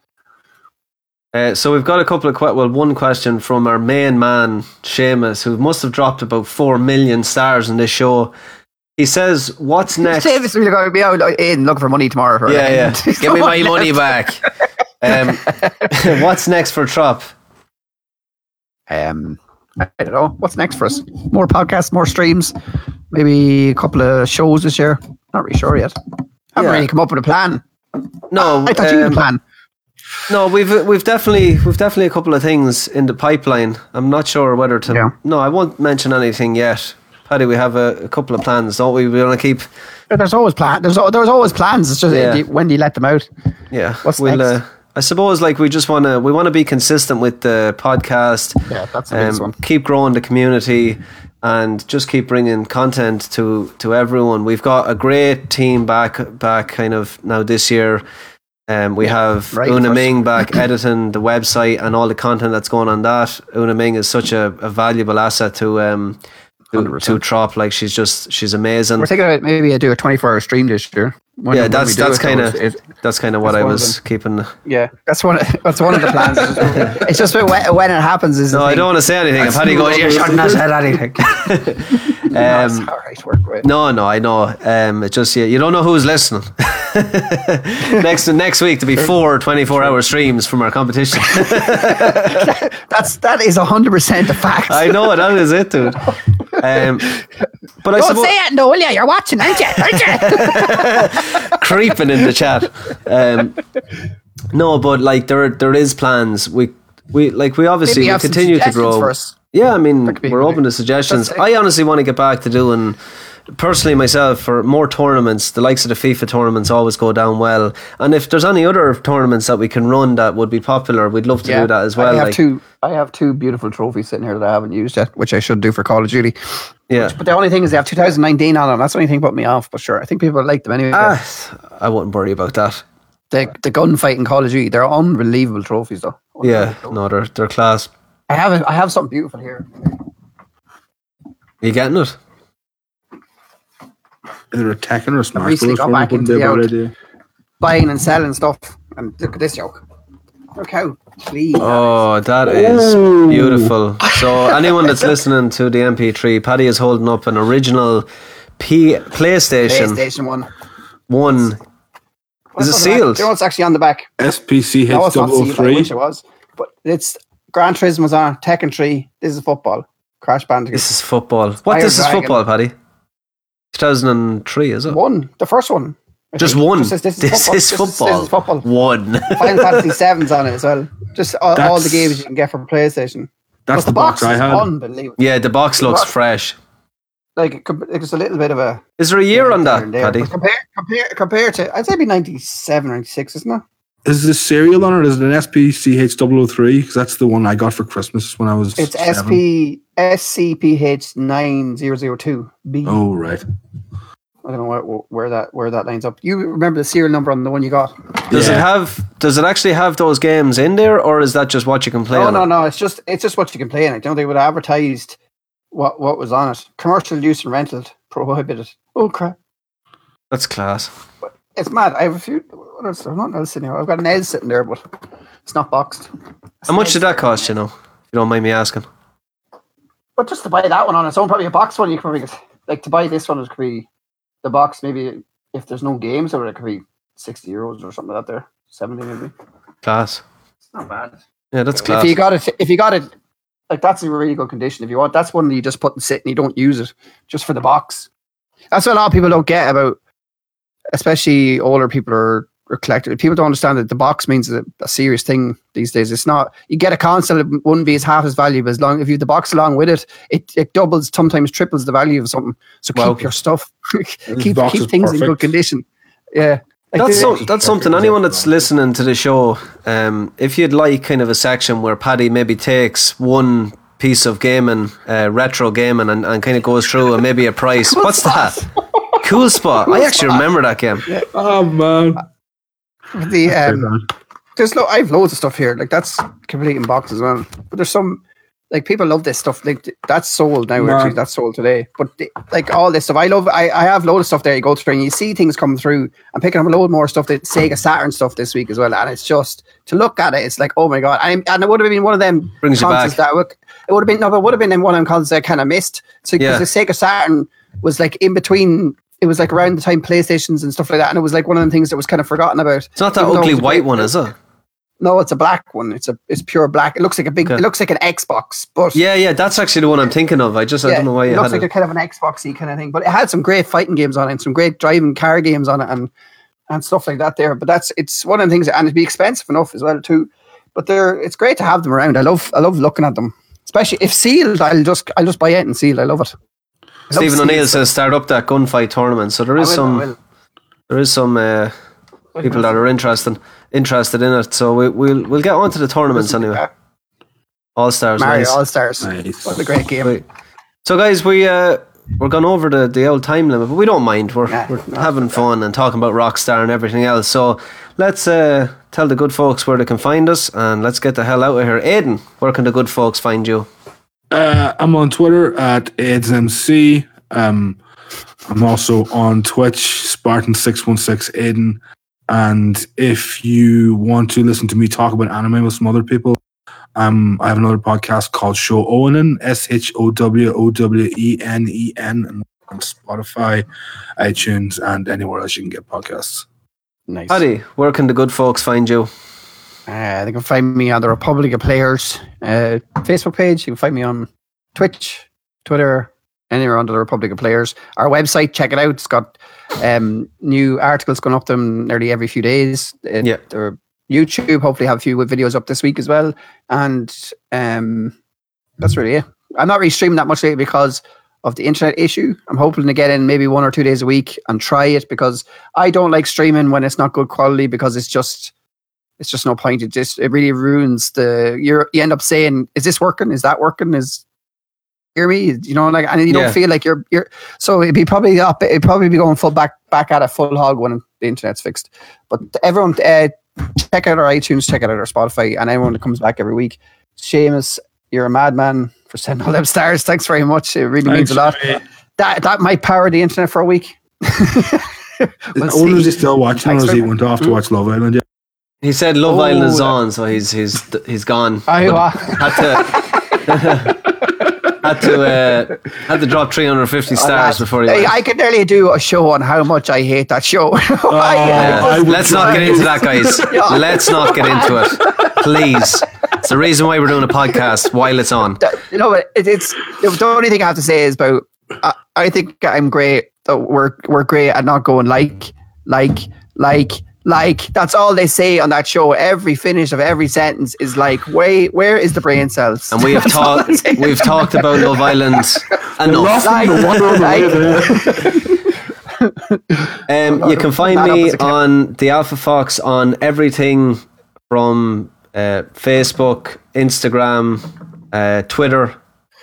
Uh, so we've got a couple of well, one question from our main man Seamus, who must have dropped about four million stars in this show. He says, "What's next?"
Davis really going to be out in looking for money tomorrow. For
Yeah, yeah. Give me my
one
money back. Um, what's next for Trop?
Um, I don't know. What's next for us? More podcasts, more streams, maybe a couple of shows this year. Not really sure yet. Haven't
Yeah.
really come up with a plan.
No,
I thought you had a
um,
plan.
No, we've we've definitely we've definitely a couple of things in the pipeline. I'm not sure whether to.
Yeah.
No, I won't mention anything yet. Paddy, we have a, a couple of plans, don't we? We want to keep.
There's always plan. There's there's always plans. It's just
Yeah.
when do you let them out?
Yeah,
What's
we'll.
next?
Uh, I suppose like we just want to we want to be consistent with the podcast.
Yeah, that's the
um,
one.
Keep growing the community and just keep bringing content to to everyone. We've got a great team back back kind of now this year. Um, we have
right
Una. Ming back editing the website and all the content that's going on that. Una Ming is such a, a valuable asset to um to,
100%.
to Trop. Like she's just she's amazing.
We're thinking about maybe I do a 24 hour stream this year. When-
yeah,
when
that's that's kind of that's kind of what I was keeping.
yeah. That's one. Of, that's one of the plans. it's just when, when it happens. Is
No, I
thing.
don't want to say anything. If Paddy goes, you shouldn't have said anything.
No, it's
um,
all right. Work with.
no, no, I know. Um, it just you, you don't know who's listening. next next week to be four 24 hour streams from our competition.
That's that is 100 percent a fact.
I know that is it, dude. Um, but I
Don't
suppose
say it, no, will you? You're watching, aren't you? Aren't you?
creeping in the chat. Um, no, but like there there is plans. We we like we obviously we continue to grow.
for us.
Yeah, I mean we're open to suggestions. I honestly want to get back to doing personally myself for more tournaments. The likes of the FIFA tournaments always go down well, and if there's any other tournaments that we can run that would be popular, we'd love to do that as well.
I have
like,
two. I have two beautiful trophies sitting here that I haven't used yet, which I should do for Call of Duty.
yeah.
But the only thing is they have 2019 on them. That's the only thing put me off. But sure, I think people like them anyway.
Ah, I wouldn't worry about that.
the the gunfight in Call of Duty, they're unbelievable trophies though.
Yeah, no, they're they're class.
I have a, I have something beautiful here.
you getting it?
Either attacking or smashing.
recently got back into the
bad
out.
idea.
Buying and selling stuff. And look at this joke. Look how clean.
Oh, that is beautiful. So, anyone that's listening to the MP3, Paddy is holding up an original P- PlayStation,
PlayStation One.
One. Is it
What's on the back?
sealed?
You know what's actually on the back?
SPCH
No, it's not sealed. I wish it was. But it's Gran Turismo's on Tekken 3. This is football. Crash Bandicoot.
This is football. What?
Fire
this is
Dragon.
football, Paddy. 2003, is it?
one, the first one. I
Just
think.
one.
Just says this is
This
football.
is football.
This is football.
One.
Final Fantasy 7's on it as well. Just all, all the games you can get for PlayStation.
That's
but
the box I
is
had.
unbelievable.
yeah, the box looks
What?
fresh.
Like it could- it's a little bit of a
Is there a year on that,
there and there.
Paddy?
But Compare, compare, compare to I'd say it'd be ninety seven or ninety six, isn't it?
Is this serial on it? Is it an SPCH003? Because that's the one I got for Christmas when I was.
It's
seven.
SP SCPH nine zero zero two B.
Oh right.
I don't know where, where that where that lines up. You remember the serial number on the one you got?
Does it have? Does it actually have those games in there, or is that just what you can play?
No,
on
no,
it?
no, it's just it's just what you can play in it. Don't they would have advertised what what was on it? Commercial use and rental prohibited. Oh crap.
That's class.
It's mad. I have a few what else? I've not else sitting here. I've got an Ed sitting there, but it's not boxed.
How much did that cost? You know, if you don't mind me asking.
But just to buy that one on its own, probably a box one, you could probably get like to buy this one. It could be the box. Maybe if there's no games, or it could be sixty euros or something like that. There, seventy maybe.
Class.
It's not bad.
Yeah, that's class.
If you got it, if you got it, like that's in really good condition. If you want, that's one that you just put and sit and you don't use it just for the box. That's what a lot of people don't get about, especially older people or, or collectors. People don't understand that the box means a, a serious thing these days. It's not. You get a console, it wouldn't be as half as valuable as long if you have the box along with it. It it doubles, sometimes triples the value of something. So
Wow.
keep your stuff, keep keep
is
things in good condition. Yeah. Like
That's
the-
some, that's something. Anyone that's listening to the show, um, if you'd like kind of a section where Paddy maybe takes one piece of gaming, uh, retro gaming, and, and kind of goes through and maybe a price. What's that? Cool spot. I actually remember that game.
Oh man.
The um, there's lo- I have loads of stuff here. Like that's complete in box as well. But there's some like people love this stuff. Like that's sold now. Actually, that's sold today. But the, like all this stuff, I love. I, I have loads of stuff there. You go through and you see things coming through. I'm picking up a load more stuff. That Sega Saturn stuff this week as well. And it's just to look at it. It's like oh my god. And, and it would have been one of them
Brings you back.
that would, it would have been no, but it would have been in one of them consoles I kind of missed. So
Yeah.
because the Sega Saturn was like in between. It was like around the time PlayStations and stuff like that, and it was like one of the things that was kind of forgotten about.
It's not that ugly
it was a
white one, is it?
no, it's a black one. It's a it's pure black. It looks like a big.
Okay.
It looks like an Xbox, but
Yeah, yeah. That's actually the one I'm thinking of. I just I don't know why
it looks like
it.
a kind of an Xboxy kind of thing. But it had some great fighting games on it, and some great driving car games on it, and and stuff like that. There, but that's it's one of the things, and it'd be expensive enough as well too. But they're it's great to have them around. I love I love looking at them, especially if sealed. I'll just I'll just buy it and seal. I love it. I love
Stephen O'Neill
stuff.
says start up that gunfight tournament. So there
I
is
will, I
some
will.
there is some uh, people that are interested interested in it. So we, we'll we'll get on to the tournaments anyway.
Yeah.
All stars.
Mario
nice.
All Stars.
Nice.
What a great game.
Right. So guys, we uh we're gone over the, the old time limit, but we don't mind. We're,
Nah,
we're having fun and talking about Rockstar and everything else. So let's uh, tell the good folks where they can find us and let's get the hell out of here. Aiden, where can the good folks find you?
Uh, I'm on Twitter at AidsMC. Um, I'm also on Twitch, Spartan616 Aiden. And if you want to listen to me talk about anime with some other people, um, I have another podcast called Show Owenin, S H O W O W E N E N, on Spotify, iTunes, and anywhere else you can get podcasts.
Nice.
Paddy, where can the good folks find you?
Uh, they can find me on the Republic of Players uh, Facebook page. You can find me on Twitch, Twitter, anywhere under the Republic of Players. Our website, check it out. It's got um, new articles going up them nearly every few days. Uh,
Yeah.
they're YouTube, hopefully have a few videos up this week as well. And um, that's really it. I'm not really streaming that much lately because of the internet issue. I'm hoping to get in maybe one or two days a week and try it because I don't like streaming when it's not good quality because it's just it's just no point. It just it really ruins the you you end up saying, Is this working? Is that working? Is hear me? You know, like and you
Yeah.
don't feel like you're you're so it'd be probably up it'd probably be going full back back at a full hog when the internet's fixed. But everyone uh, check out our iTunes, check out our Spotify, and everyone that comes back every week. Seamus, you're a madman for sending all them stars. Thanks very much. It really means a lot. That that might power the internet for a week. We'll
is still watching
Thanks
he went off to watch Love Island? Yeah.
He said Love
Oh,
Island is on, so he's he's he's gone.
I,
had to had to uh, had to drop 350 stars before he went.
I could nearly do a show on how much I hate that show.
Yeah.
I
Let's not get into that, guys.
Yeah.
Let's not get into it, please. It's the reason why we're doing a podcast while it's on.
you know, it, it's the only thing I have to say is about. I, I think I'm great. We're we're great at not going like, like, like, like. That's all they say on that show. Every finish of every sentence is like, wait, where is the brain cells?
And we have talked. We've talked about Love Island enough.
Like,
the wonder of the
like-
Um, you can find me on the Alpha Fox on everything from uh, Facebook, Instagram, uh, Twitter,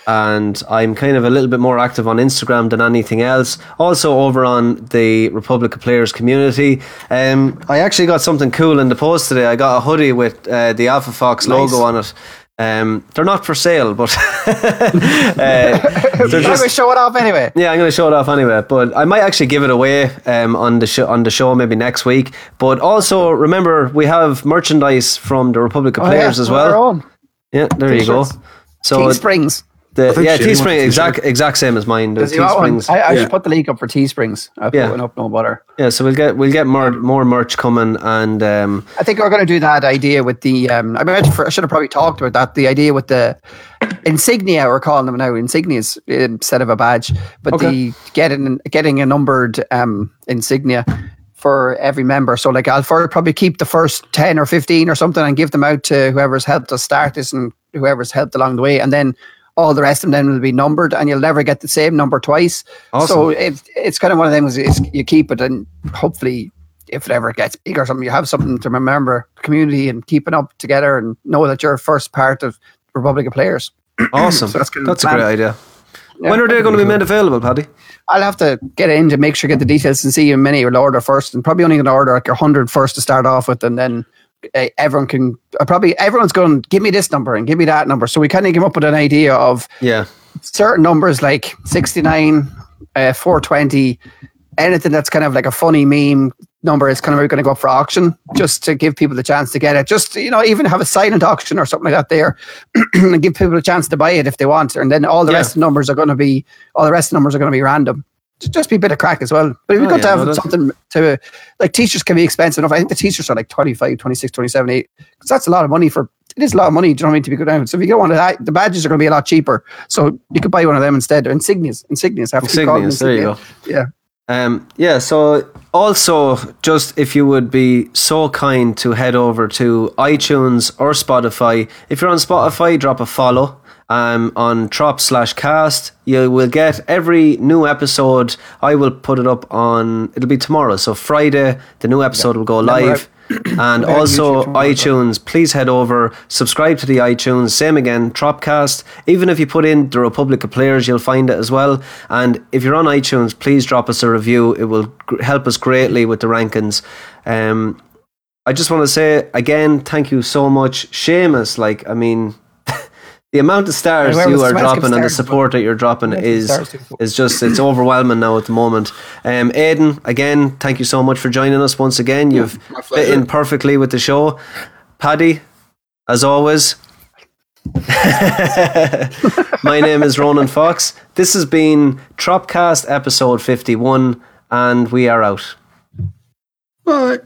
and I'm kind of a little bit more active on Instagram than anything else. Also over on the Republic of Players community. Um, I actually got something cool in the post today. I got a hoodie with uh, the Alpha Fox
Nice.
logo on it. Um, they're not for sale, but uh, they're
I'm gonna show it off anyway.
yeah, I'm going to show it off anyway, but I might actually give it away um, on the show on the show maybe next week. But also remember, we have merchandise from the Republic of
Oh,
Players
yeah,
as well. Yeah, there you go.
T-shirts.
So
Teesprings.
The
think
yeah, Teespring exact
t-shirt.
exact same as mine. The
Does he want one?
Teesprings.
I, I
Yeah.
should put the link up for Teesprings. I'll
Yeah.
put up, no butter.
Yeah, so we'll get we'll get more more merch coming, and um,
I think we're going to do that idea with the. Um, I, mean, I should have probably talked about that. The idea with the insignia, we're calling them now insignias instead of a badge, but
Okay.
the getting getting a numbered um, insignia for every member. So, like, I'll for, probably keep the first ten or fifteen or something and give them out to whoever's helped us start this and whoever's helped along the way, and then. All the rest of them will be numbered, and you'll never get the same number twice.
Awesome.
So it, it's kind of one of them. Is you keep it, and hopefully if it ever gets big or something, you have something to remember community and keeping up together and know that you're first part of Republic of Players.
awesome.
So that's
that's,
kind of
a great idea.
Yeah.
when are they going to be made available, Paddy?
I'll have to get in to make sure get the details and see how many will order first, and probably only going to order like a hundred first to start off with, and then everyone can uh, probably everyone's going give me this number and give me that number, so we kind of came up with an idea of
Yeah,
certain numbers like 69, uh, 420, anything that's kind of like a funny meme number is kind of going to go up for auction just to give people the chance to get it. Just, you know, even have a silent auction or something like that there and give people a chance to buy it if they want. And then all the
Yeah.
rest of the numbers are going to be, all the rest of the numbers are going to be random. Ju- Just be a bit of crack as well. But it'd be
Oh,
good to have
no,
something to, like t-shirts can be expensive enough. I think the t-shirts are like 25, 26, 27, 8. Because that's a lot of money for, it is a lot of money, do you know what I mean, to be good down. So if you get one of that, the badges are going to be a lot cheaper. So you could buy one of them instead. Insignias, insignias. I have to keep calling them
Insignias, there you
insignia. Yeah.
Um, yeah, so also, just if you would be so kind to head over to iTunes or Spotify. If you're on Spotify, drop a follow. Um, on Trop slash cast, you will get every new episode. I will put it up on, it'll be tomorrow. So, Friday, the new episode will go live. and also iTunes, please head over, subscribe to the iTunes. Same again, Tropcast. Even if you put in the Republic of Players, you'll find it as well. And if you're on iTunes, please drop us a review. It will help us greatly with the rankings. Um, I just want to say again, thank you so much, Seamus. Like, I mean, the amount of stars
Yeah,
you are dropping
gives
and the
stars,
support that you're dropping is is just it's overwhelming now at the moment. Um, Aidan, again, thank you so much for joining us once again. You've fit in perfectly with the show. Paddy, as always. My name is Ronan Fox. This has been Tropcast episode 51, and we are out.
Bye.